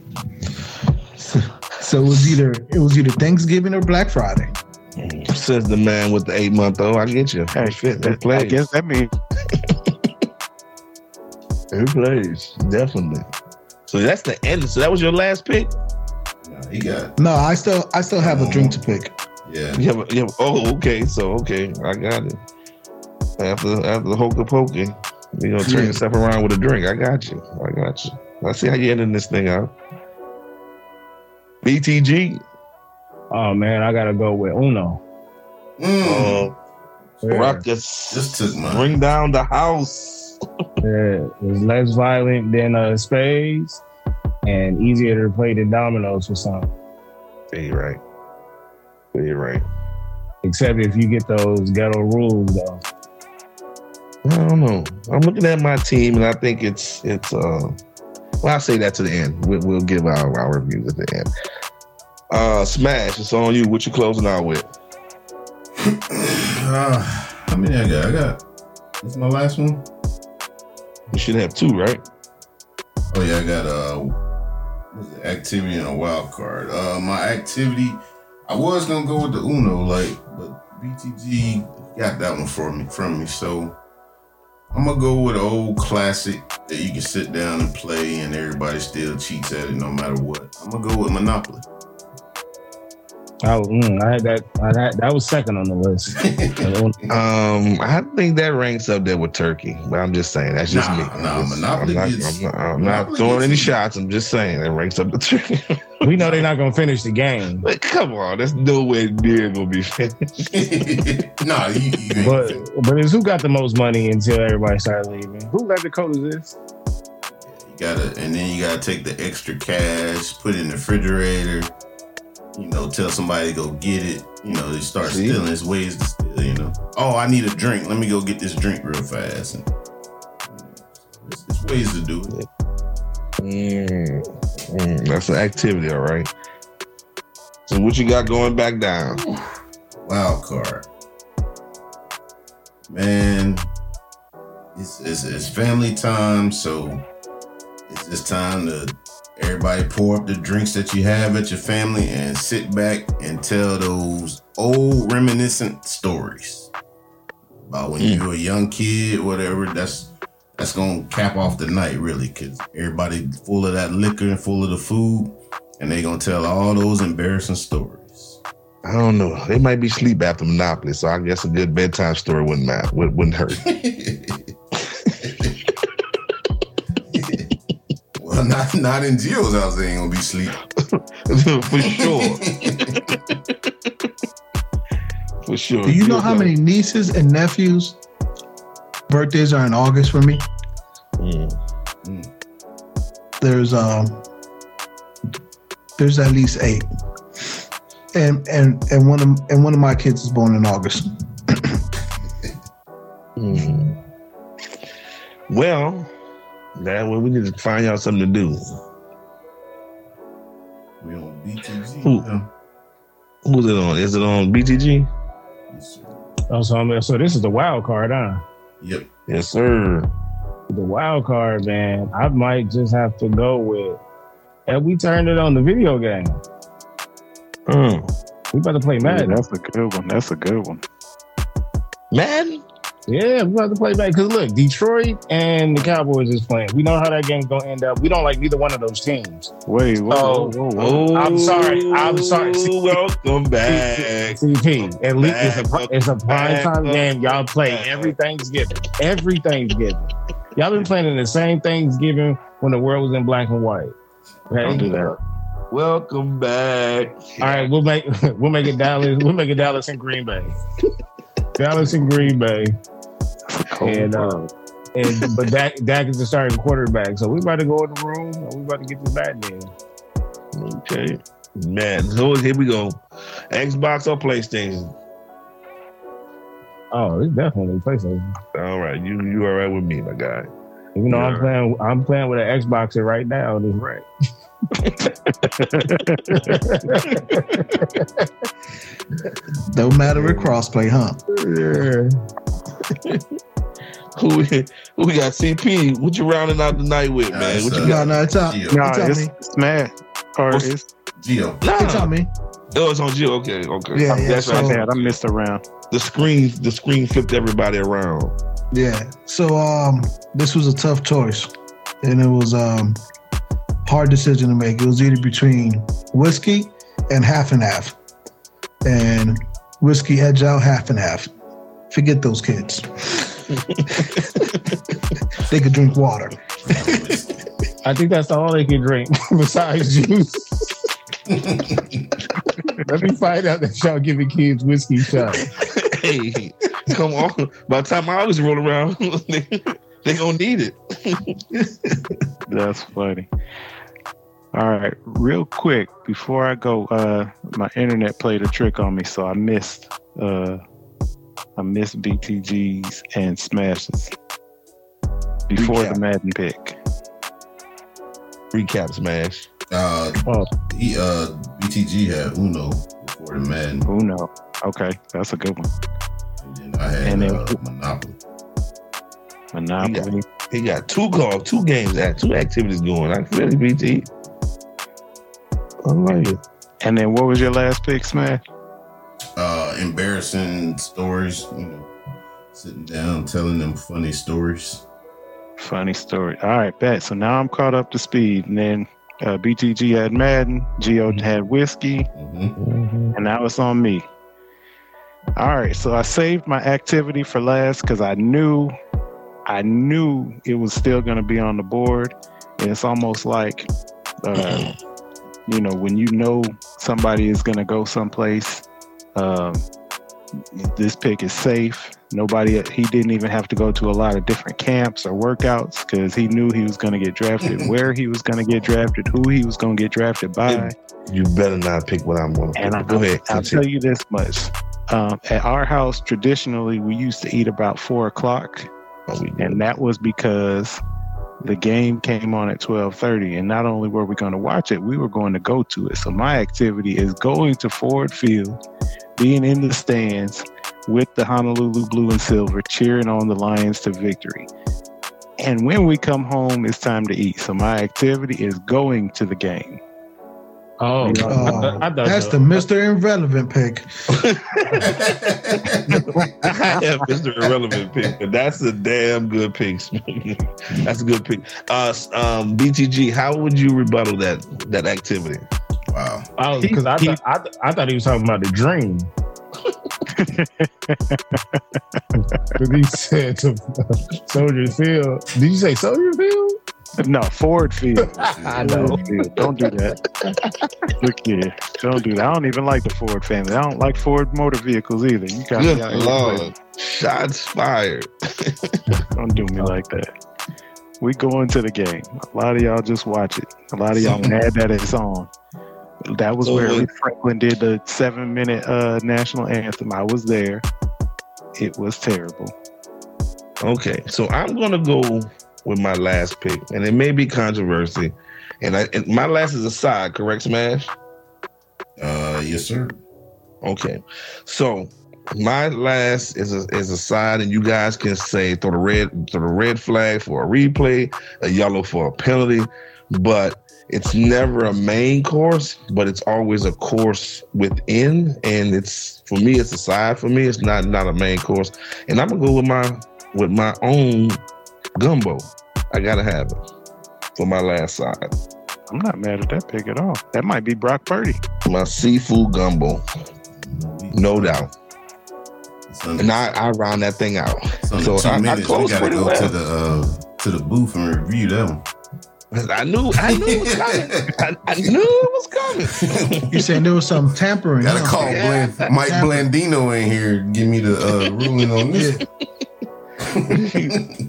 So it was either it was either Thanksgiving or Black Friday. Says the man with the eight month old. Oh, I get you. Hey, fit. That that, I plays. guess that means It plays. Definitely. So that's the end. So that was your last pick? Nah, he got No, I still I still have a drink to pick. yeah. You have, a, you have oh okay. So okay. I got it. After after the hokey pokey, we gonna turn Yeah. yourself around with a drink. I got you. I got you. I see how you ending this thing out. BTG. Oh man, I gotta go with Uno. Mm. Uh, Yeah. Ruckus. Just took mine. Bring down the house. Yeah, it's less violent than uh, spades and easier to play than dominoes for some. Yeah, you're right. Yeah, you're right. Except if you get those ghetto rules though. I don't know. I'm looking at my team, and I think it's it's. uh Well, I'll say that to the end. We'll, we'll give our, our reviews at the end. Uh Smash, it's on you. What you closing out with? Uh, how many I got? I got. This is my last one. You should have two, right? Oh yeah, I got uh, activity and a wild card. Uh, my activity, I was gonna go with the Uno, like, but BTG got that one for me from me. So I'm gonna go with an old classic that you can sit down and play, and everybody still cheats at it no matter what. I'm gonna go with Monopoly. I, mm, I had that. I had, that was second on the list. Um, I think that ranks up there with Turkey, but I'm just saying that's just Nah, me. nah, I'm just- Monopoly I'm not, gets- I'm not, I'm not Monopoly throwing any shots. I'm just saying that ranks up the Turkey. we know they're not gonna finish the game, But come on, that's nowhere near gonna be finished. nah, you, you but but it's who got the most money until everybody started leaving. Who got the code of this? You gotta, and then you gotta take the extra cash, put it in the refrigerator. You know, tell somebody to go get it. You know, they start See? stealing. There's ways to steal. You know, oh, I need a drink. Let me go get this drink real fast. And, you know, there's, there's ways to do it. Mm, mm, that's an activity, all right. So what you got going back down? Wild card, man. It's, it's it's family time, so it's just time to everybody pour up the drinks that you have at your family and sit back and tell those old reminiscent stories about when you mm. were a young kid, whatever. That's that's gonna cap off the night, really, because everybody full of that liquor and full of the food, and they gonna tell all those embarrassing stories. I don't know. They might be sleep after Monopoly, so I guess a good bedtime story wouldn't matter. Wouldn't hurt. not not in Gio's house. They ain't gonna be sleep. For sure. For sure. Do you know how many nieces and nephews birthdays are in August for me? Mm. There's um there's at least eight. And and and one of and one of my kids is born in August. Mm. Well, that well, we need to find y'all something to do. We on BTG. Who? now. Who's it on? Is it on BTG? Yes, sir. Oh, so, I mean, so this is the wild card, huh? Yep. Yes, sir. The wild card, man. I might just have to go with. And we turned it on the video game. Mm. We about to play Yeah, Madden. that's a good one. That's a good one. Madden? Yeah, we about to play Madden. Because look, Detroit and the Cowboys is playing. We know how that game's gonna end up. We don't like neither one of those teams. Wait, whoa, Oh, whoa, whoa, whoa. I'm sorry. I'm sorry. Ooh, Welcome back. CP. At least it's a it's a prime time game. Y'all play every Thanksgiving. Every Thanksgiving. Y'all been playing in the same Thanksgiving when the world was in black and white. Okay? Don't do that. Welcome back. All right, we'll make we'll make it Dallas. We'll make it Dallas and Green Bay. Dallas and Green Bay. That's cold And, uh. And but Dak, Dak is the starting quarterback. So we about to go in the room and we about to get this back in. Okay. Man, so here we go. Xbox or PlayStation? Oh, it's definitely PlayStation. All right, you you all right with me, my guy. Even though I'm playing I'm playing with an Xboxer right now, this right. Don't matter with crossplay, huh? who we, who we got? CP. What you rounding out the night with, Nah, man? What you uh, got? No, no, it's up. Gio. No, It's on it's me. Smash. Or What's- it's Gio. It's on me. Oh, it's on you. Okay, okay. Yeah, yeah, That's so- right. bad. I missed a round. The screen, the screen flipped everybody around. Yeah. So um, this was a tough choice, and it was um, hard decision to make. It was either between whiskey and half and half, and whiskey edge out half and half. Forget those kids. they could drink water. I think that's all they can drink besides juice. Let me find out that y'all giving kids whiskey shots. hey, come on. By the time I was rolling around, they, they gonna need it. That's funny. All right, real quick before I go, uh, my internet played a trick on me, so I missed, uh, I missed BTGs and smashes before Recap. the Madden pick. Recap smash. Uh, Oh. he uh BTG had Uno before the Madden, know? Okay, that's a good one. and then I had And then- uh, Monopoly. Monopoly. He got two calls, two games, at two activities going. I really BT. I like it. And then what was your last pick, Smash? Uh, embarrassing stories. You know, sitting down telling them funny stories. Funny story. All right, bet. So now I'm caught up to speed. And then uh, BTG had Madden, Gio had whiskey, hmm and now it's on me. All right, so I saved my activity for last because I knew, I knew it was still going to be on the board. And it's almost like, uh, you know, when you know somebody is going to go someplace, um, this pick is safe. Nobody, he didn't even have to go to a lot of different camps or workouts because he knew he was going to get drafted, where he was going to get drafted, who he was going to get drafted by. You better not pick what I'm gonna pick. And I, Go ahead. I'll continue. tell you this much. Um, at our house, traditionally, we used to eat about four o'clock, Oh, and that was because the game came on at twelve thirty. And not only were we going to watch it, we were going to go to it. So my activity is going to Ford Field, being in the stands with the Honolulu Blue and Silver, cheering on the Lions to victory. And when we come home, it's time to eat. So my activity is going to the game. Oh, Oh, I I That's so. the Mr. Irrelevant pick. I have Mr. Irrelevant pick, but that's a damn good pick. that's a good pick. Uh, um, BTG, how would you rebuttal that that activity? Wow. Oh, because I, He- thought I, th- I thought he was talking about the dream. Because he said to Soldier Field. Did you say Soldier Field? No, Ford Field. I know. Field. Don't do that. Look here. Don't do that. I don't even like the Ford family. I don't like Ford motor vehicles either. You got Good me out here. shots fired. Don't do me like that. We go into the game. A lot of y'all just watch it. A lot of y'all mad that it's on. That was where Aretha Franklin did the seven minute uh, national anthem. I was there. It was terrible. Okay, so I'm gonna go with my last pick, and it may be controversy. And, I, and my last is a side, correct, Smash? Uh, yes, sir. Okay, so my last is a is a side, and you guys can say throw the red throw the red flag for a replay, a yellow for a penalty, but it's never a main course, but it's always a course within, and it's for me it's a side for me. It's not not a main course, and I'm gonna go with my with my own gumbo. I gotta have it for my last side. I'm not mad at that pick at all. That might be Brock Purdy. My seafood gumbo, no doubt. And I, I round that thing out. it's under so two I- I minutes. we gotta go well. to the uh, to the booth and review that one. I knew I knew it was coming. I, I knew it was coming. You saying there was some tampering? Gotta huh? call Yeah. Bland, Mike Blandino in here. Give me the uh, ruling on this.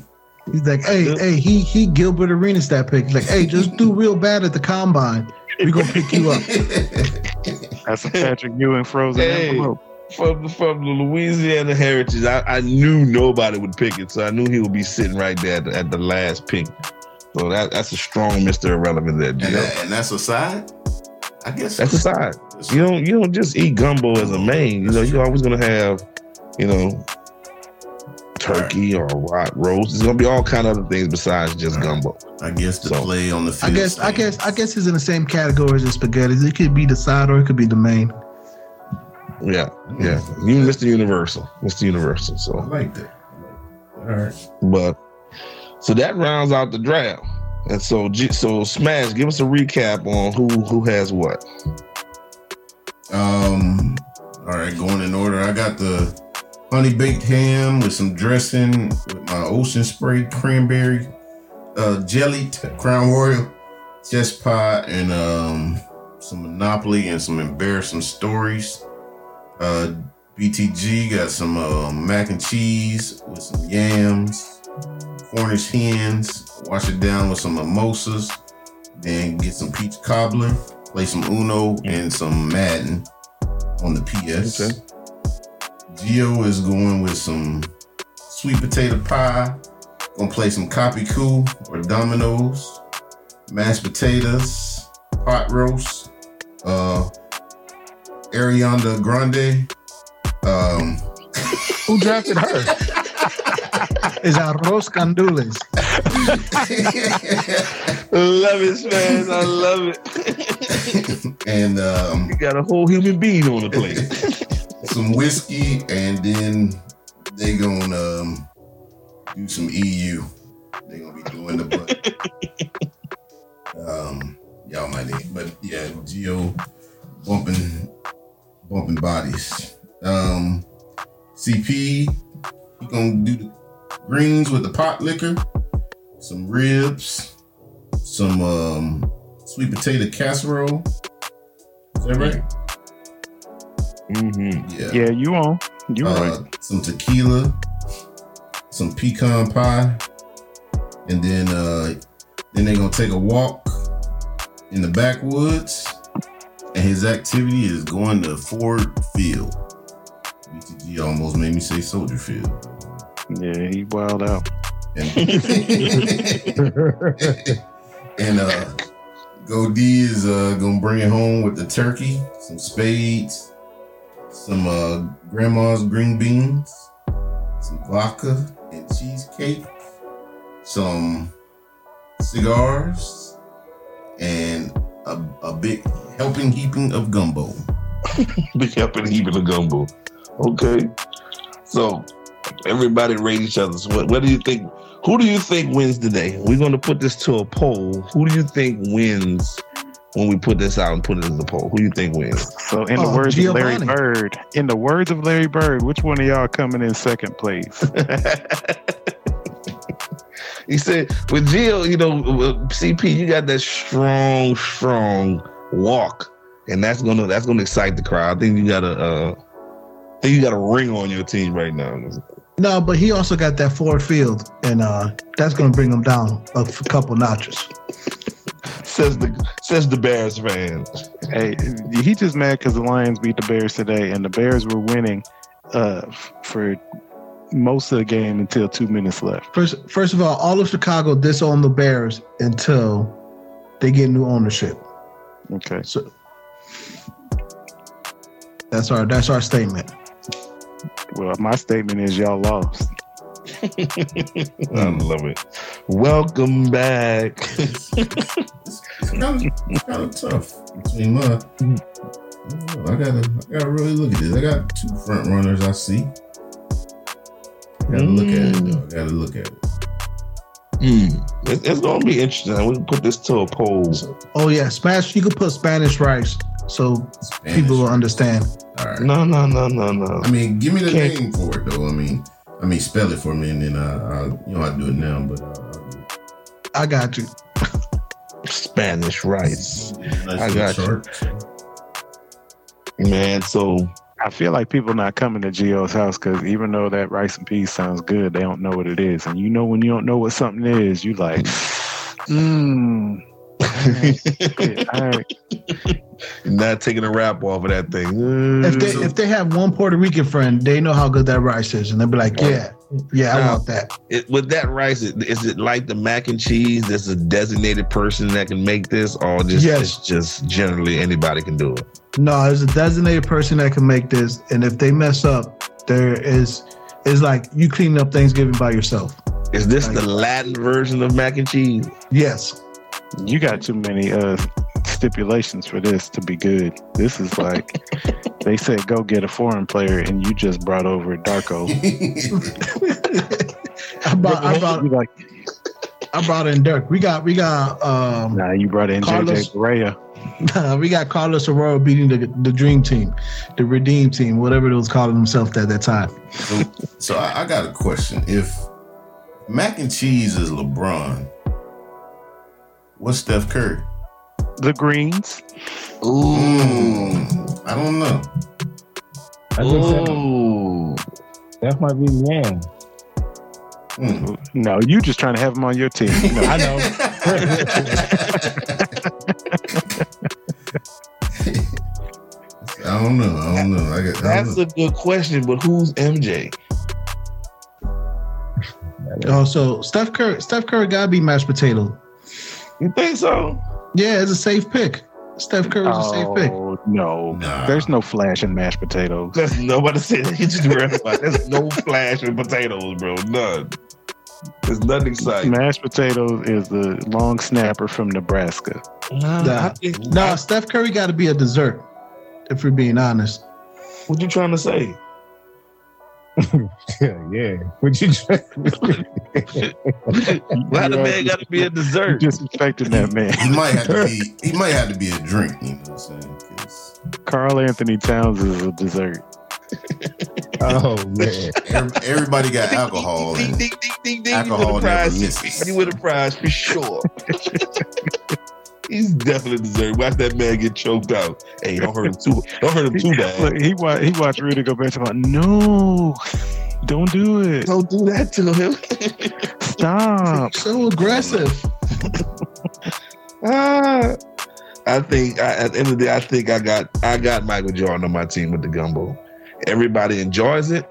He's like, hey, hey, he he Gilbert Arenas that pick. He's like, hey, just do real bad at the combine. We gonna pick you up. That's a Patrick Ewing frozen Hey. envelope. from from the Louisiana Heritage, I, I knew nobody would pick it, so I knew he would be sitting right there at the, at the last pick So that that's a strong Mr. Irrelevant there, And, that, and that's a side. I guess That's a side. You don't you don't just eat gumbo as a main. You know, you're always gonna have, you know, turkey or rot roast. It's gonna be all kind of other things besides just gumbo. I guess the So- play on the I field. guess I guess I guess it's in the same category as the spaghetti. It could be the side or it could be the main. Yeah, yeah. You Mr. Universal. Mr. Universal. So I So like that. All right. but so that rounds out the draft. And so G- so Smash, give us a recap on who who has what. Um. All right, going in order. I got the honey baked ham with some dressing with my ocean spray cranberry, uh, jelly, t- Crown Royal, chess pie, and um some Monopoly and some embarrassing stories. Uh, BTG got some uh, mac and cheese with some yams, Cornish hens. Wash it down with some mimosas. Then get some peach cobbler. Play some Uno and some Madden on the PS. Okay. Gio is going with some sweet potato pie. Gonna play some Capicú or Dominoes. Mashed potatoes, pot roast, uh, Ariana Grande. Um, Who drafted her? Is arroz gandules. love it, man. I love it. and um, you got a whole human being on the plate. Some whiskey, and then they gonna um, do some EU. They gonna be doing the butt. um, y'all might need, but yeah, Gio bumping, bumping bodies. Um, CP, he gonna do the greens with the pot liquor, some ribs, some um, sweet potato casserole. Is that right? Mm-hmm. Yeah. Yeah, you on. You uh, right. some tequila, some pecan pie, and then uh then they're gonna take a walk in the backwoods. And his activity is going to Ford Field. BTG almost made me say Soldier Field. Yeah, he wild out. And, and uh Goldie is uh gonna bring it home with the turkey, some spades, some uh grandma's green beans, some vodka and cheesecake, some cigars, and a, a big helping heaping of gumbo. Big helping heaping of gumbo. Okay. So everybody rate each other. So what, what do you think? Who do you think wins today? We're going to put this to a poll. Who do you think wins when we put this out and put it in the poll? Who do you think wins? So, in the Oh, words of Larry Bird, in the words of Larry Bird, which one of y'all coming in second place? he said, with Gio, you know, CP, you got that strong, strong walk, and that's gonna that's gonna excite the crowd. I think you got a, uh, I think you got a ring on your team right now. No, but he also got that Ford Field, and uh, that's going to bring him down a couple notches. Says the says the Bears fan. hey, he just mad because the Lions beat the Bears today, and the Bears were winning uh, for most of the game until two minutes left. First, first of all, all of Chicago disown the Bears until they get new ownership. Okay. So that's our that's our statement. Well, my statement is y'all lost. I love it. Welcome back. It's kind of, kind of tough between my. I, don't I gotta, I gotta really look at this. I got two front runners. I see. Gotta look at it though. I gotta look at it. Hmm. It- it's gonna be interesting. We can put this to a poll. Oh yeah, Smash. You could put Spanish rice so Spanish. people will understand. All right. No, no, no, no, no. I mean, give me the Can't- name for it though. I mean, I mean, spell it for me, and then I, I you know, I do it now, but uh, I'll do it. I got you. Spanish rice. Nice I little got you. Man, so I feel like people not coming to Gio's house because even though that rice and peas sounds good, they don't know what it is. And you know when you don't know what something is, you like, mmm. All right. not taking a wrap off of that thing. If they if they have one Puerto Rican friend, they know how good that rice is, and they'll be like, oh. "Yeah, Yeah, I want that. It, with that rice, is is it like the mac and cheese? There's a designated person that can make this, or just Yes. it's just generally anybody can do it. No, there's a designated person that can make this, and if they mess up, there is it's like you cleaning up Thanksgiving by yourself. Is this the Latin version of mac and cheese? Yes. You got too many uh stipulations for this to be good. This is like they said go get a foreign player and you just brought over Darko. I brought I brought You like I brought in Dirk. We got we got um nah, you brought in Carlos- JJ Correa. we got Carlos Arroyo beating the the dream team, the redeem team, whatever it was calling themselves at that time. So, so I, I got a question. If mac and cheese is LeBron, what's Steph Curry? The Greens. Mm, I don't know. I think that, Ooh. that might be the man. Mm. No, you just trying to have him on your team. No, I know. I don't know. I don't know. I, got, I don't That's know. a good question, but who's MJ? Oh, so Steph Curry, Steph Curry gotta be mashed potato. You think so? Yeah, it's a safe pick. Steph Curry's a safe pick. Oh no, Nah. there's no flash in mashed potatoes. That's nobody said that. You just read There's no flash with potatoes, bro. None. There's nothing exciting. Mashed potatoes is the long snapper from Nebraska. Nah, Nah. I think- No, Steph Curry got to be a dessert. If we're being honest, What you trying to say? Yeah, yeah. What you trying Why the man got to be a You dessert? disrespecting that man. He might have to be. He might have to be a drink. You know what I'm saying? 'Cause Karl-Anthony Towns is a dessert. Oh man. every- everybody got alcohol. Ding, And ding, ding, ding, ding. Alcohol you win a never prize. You win a prize for sure. He's definitely deserved. Watch that man get choked out. Hey, don't hurt him too. Don't hurt him too bad. Look, he watched he watched Rudy go back to about no, don't do it. Don't do that to him. Stop. so aggressive. Ah, I think I, at the end of the day, I think I got I got Michael Jordan on my team with the gumbo. Everybody enjoys it,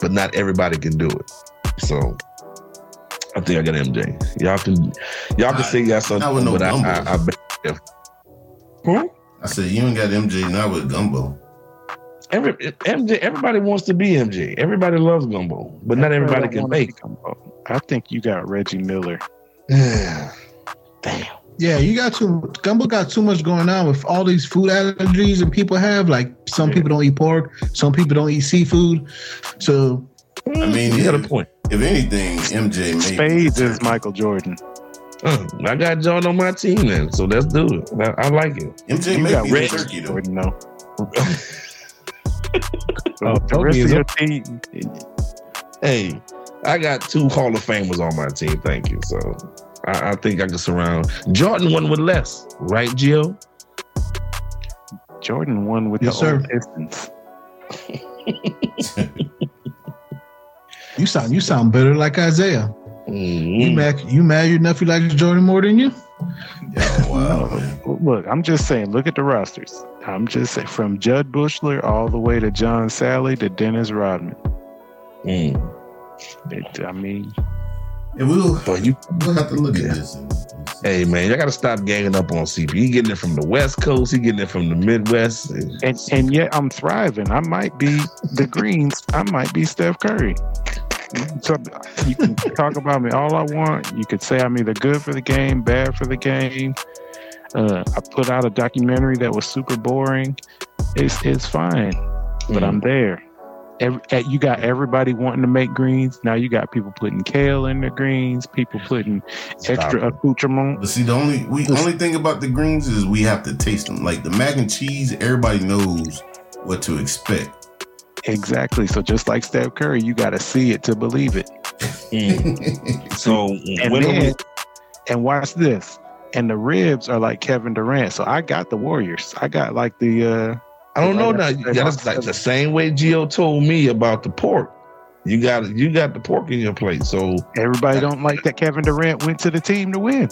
but not everybody can do it. So I think I got MJ. Y'all can y'all can Not- say yes or not no, with no but I, gumbo. I, I bet Huh? I said, you ain't got MJ not with gumbo. Every MJ, everybody wants to be MJ. Everybody loves gumbo, but not everybody can make. Gumbo. I think you got Reggie Miller. Yeah. Damn. Yeah, you got too gumbo got too much going on with all these food allergies and people have like some people don't eat pork, some people don't eat seafood. So mm, I mean, you got a point. If anything, MJ made Spades is Michael Jordan. Uh, I got Jordan on my team then, so let's do it. I, I like it. MJ You made got me the Reggie turkey though. Jordan though. Oh, the rest of your team, Hey, I got two Hall of Famers on my team. Thank you. So I, I think I can surround Jordan one with less, right, Gio? Jordan won with Yes, the sir. old Pistons. you sound you sound better like Isaiah. You Mm. mad you mad your nephew likes Jordan more than you? Yeah, wow, man. Look, I'm just saying, look at the rosters. I'm just saying, from Jud Buechler all the way to John Salley to Dennis Rodman. Mm. It, I mean, Yeah, we'll, But you, we'll have to look at this. And, and hey man, y'all got to stop ganging up on CP. He getting it from the West Coast. He getting it from the Midwest. and and yet I'm thriving. I might be the Greens. I might be Steph Curry. So you can talk about me all I want. You could say I'm either good for the game, bad for the game. Uh, I put out a documentary that was super boring. It's it's fine, but I'm there. Every, eh, you got everybody wanting to make greens. Now you got people putting kale in their greens. People putting Stop extra it. accoutrement. But see, the only we only thing about the greens is we have to taste them. Like the mac and cheese, everybody knows what to expect. Exactly. So just like Steph Curry, you got to see it to believe it. Mm. So And when are we- then, and watch this. And the ribs are like Kevin Durant. So I got the Warriors. I got like the uh I don't know now. after You that got box like the same way Gio told me about the pork. You got you got the pork in your plate. So everybody don't like that Kevin Durant went to the team to win.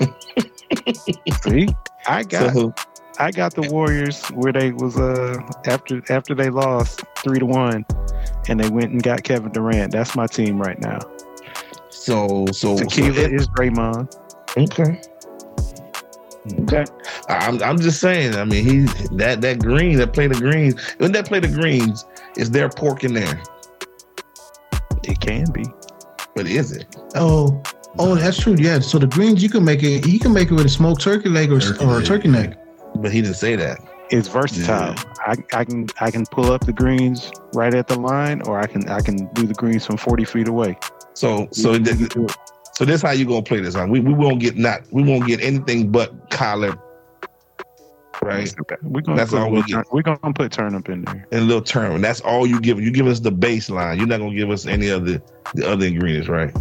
See? I got so I got the Warriors where they was uh after after they lost three to one, and they went and got Kevin Durant. That's my team right now. So so Tequila so it- is Draymond. okay. Okay, I'm I'm just saying. I mean, he that that green that play the greens when that play the greens is there pork in there, It can be. but is it? Oh, oh, that's true. Yeah. So the greens you can make it. You can make it with a smoked turkey leg or, Turkey or a leg. turkey neck. But he didn't say that. It's versatile. I, I can I can pull up the greens right at the line, or I can I can do the greens from forty feet away. So so You th- can do it. so this how you gonna play this? Huh? We we won't get not we won't get anything but collar, right? We're gonna That's put all we get. turn- We're gonna put turnip in there. And a little term. That's all you give. You give us the baseline. You're not gonna give us any of the, the other ingredients, right?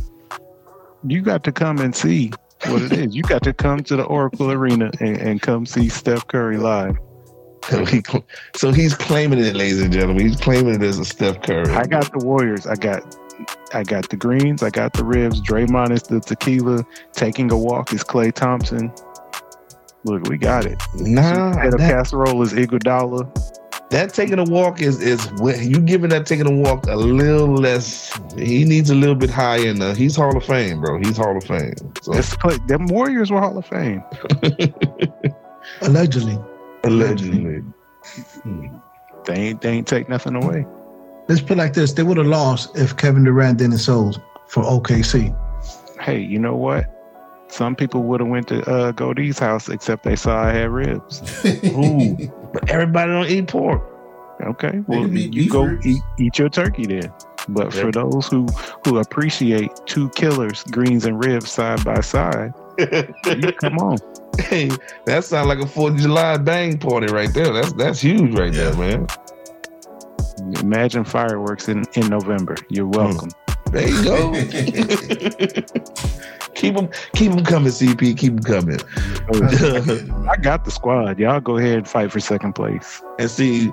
You got to come and see what it is. You got to come to the Oracle Arena and, and come see Steph Curry live. So, he, so he's claiming it, ladies and gentlemen. He's claiming it as a Steph Curry. I got the Warriors. I got I got the greens. I got the ribs. Draymond is the tequila. Taking a walk is Klay Thompson. Look, we got it. nah, Head of that, casserole is Iguodala. That taking a walk is is you giving that taking a walk a little less. He needs a little bit higher. In the, he's Hall of Fame, bro. He's Hall of Fame. So Let's play. Them Warriors were Hall of Fame. Allegedly. allegedly, They ain't they ain't take nothing away. Let's put it like this: They would have lost if Kevin Durant didn't sold for OKC. Hey, you know what? Some people would have went to uh, Goldie's house, except they saw I had ribs. Ooh. But everybody don't eat pork. Okay, well you go ribs. eat, eat your turkey then. But Yeah. for those who who appreciate two killers, greens and ribs side by side, you come on. Hey, that sounds like a Fourth of July bang party right there. That's that's huge right there, man. Imagine fireworks in in November. You're welcome. Hmm. There you go. keep them, keep them coming, CP. Keep them coming. I got the squad. Y'all go ahead and fight for second place. and see,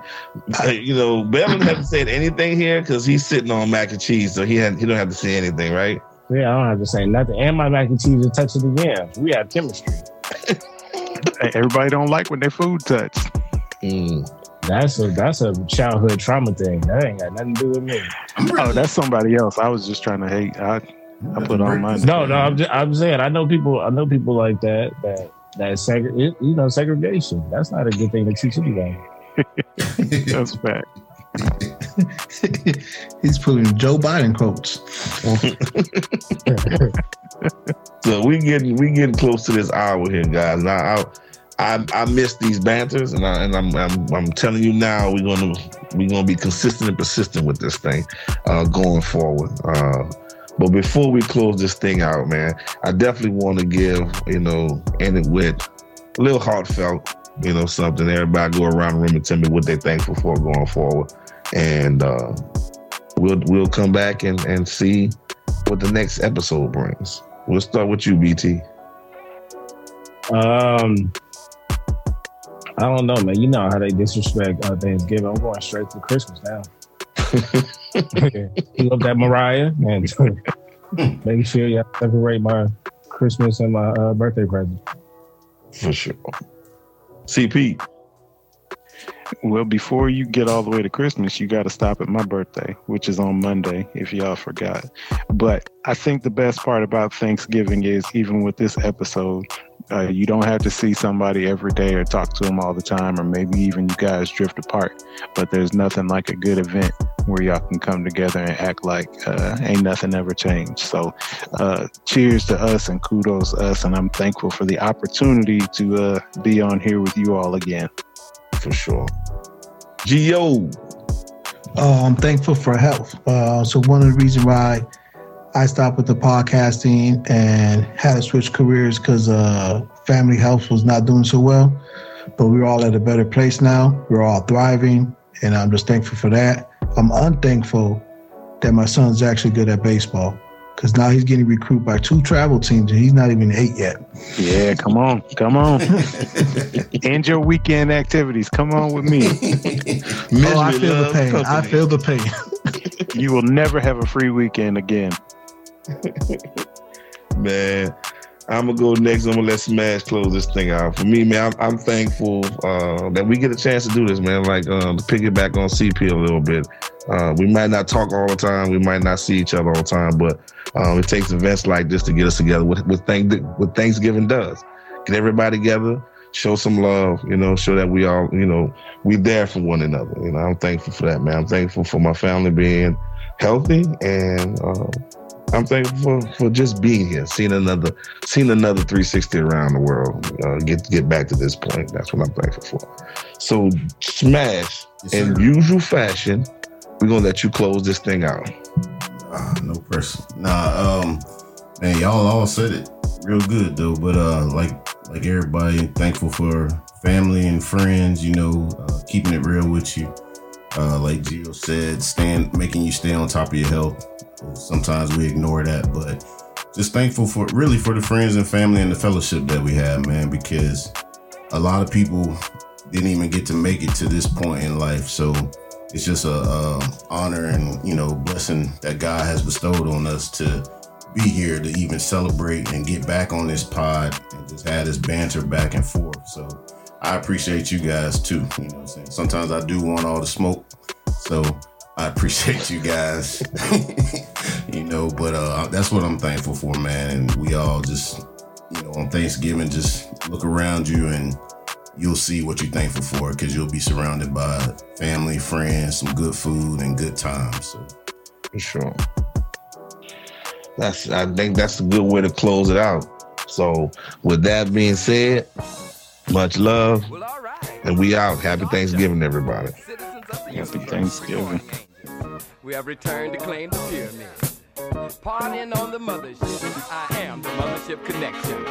uh, you know, Bevan hasn't said anything here because he's sitting on mac and cheese, so he had he don't have to say anything, right? Yeah, I don't have to say nothing. And my mac and cheese is touching the yams. We have chemistry. Hey, Everybody don't like when their food touch. Mm. That's a that's a childhood trauma thing. That ain't got nothing to do with me. Oh, that's somebody else. I was just trying to hate. I I put on mine. No, no, I'm just, I'm saying I know people. I know people like that. That that segre- it, you know segregation. That's not a good thing to teach anybody. That's fact. He's pulling Joe Biden quotes. So we getting we getting close to this hour here, guys. Now I I, I miss these banters, and I and I'm, I'm I'm telling you now we're gonna we're gonna be consistent and persistent with this thing uh, going forward. Uh, but before we close this thing out, man, I definitely want to give you know end it with a little heartfelt, you know, something. Everybody go around the room and tell me what they're thankful for going forward, and uh, we'll we'll come back and and see what the next episode brings. We'll start with you, BT. Um, I don't know, man. You know how they disrespect uh, Thanksgiving. I'm going straight to Christmas now. you love that Mariah and making sure you separate my Christmas and my uh, birthday present. For sure. CP. Well, before you get all the way to Christmas, you got to stop at my birthday, which is on Monday, if y'all forgot. But I think the best part about Thanksgiving is even with this episode, uh, you don't have to see somebody every day or talk to them all the time, or maybe even you guys drift apart. But there's nothing like a good event where y'all can come together and act like uh, ain't nothing ever changed. So, uh, cheers to us and kudos us. And I'm thankful for the opportunity to uh, be on here with you all again. For sure. Gio. Uh, I'm thankful for health. Uh, so one of the reasons why I stopped with the podcasting and had to switch careers because uh, family health was not doing so well. But we're all at a better place now. We're all thriving, and I'm just thankful for that. I'm unthankful that my son's actually good at baseball because now he's getting recruited by two travel teams and he's not even eight yet. Yeah, come on, come on. End your weekend activities. Come on with me. Oh, I feel the loves pain. I feel the pain. You will never have a free weekend again. Man, I'm gonna go next. I'm gonna let Smash close this thing out. For me, man, I'm, I'm thankful uh, that we get a chance to do this, man. Like uh, to piggyback on CP a little bit. Uh, we might not talk all the time. We might not see each other all the time, but um, it takes events like this to get us together. What what, thank, what Thanksgiving does, get everybody together, show some love. You know, show that we all, you know, we there for one another. You know, I'm thankful for that, man. I'm thankful for my family being healthy and. Uh, I'm thankful for, for just being here, seeing another, seeing another 360 around the world. Uh, get get back to this point. That's what I'm thankful for. So, smash Yes, in usual fashion. We're gonna let you close this thing out. Ah, no pressure. Nah, um, man, y'all all said it real good though. But uh, like like everybody, thankful for family and friends. You know, uh, keeping it real with you. Uh, like Gio said, stand making you stay on top of your health. Sometimes we ignore that, but just thankful for really for the friends and family and the fellowship that we have, man. Because a lot of people didn't even get to make it to this point in life, so it's just a, honor and you know blessing that God has bestowed on us to be here to even celebrate and get back on this pod and just have this banter back and forth. So I appreciate you guys too. You know what I'm saying? Sometimes I do want all the smoke. So I appreciate you guys. you know, but uh that's what I'm thankful for, man. And we all just, you know, on Thanksgiving, just look around you and you'll see what you're thankful for because you'll be surrounded by family, friends, some good food, and good times. So For sure. That's I think that's a good way to close it out. So with that being said, much love. And we out. Happy Thanksgiving, everybody. Happy Thanksgiving. We have returned to claim the pyramid. Partying on the mothership. I am the mothership connection.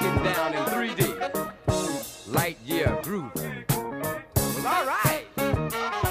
Getting down in 3D light year groove. Well, all right.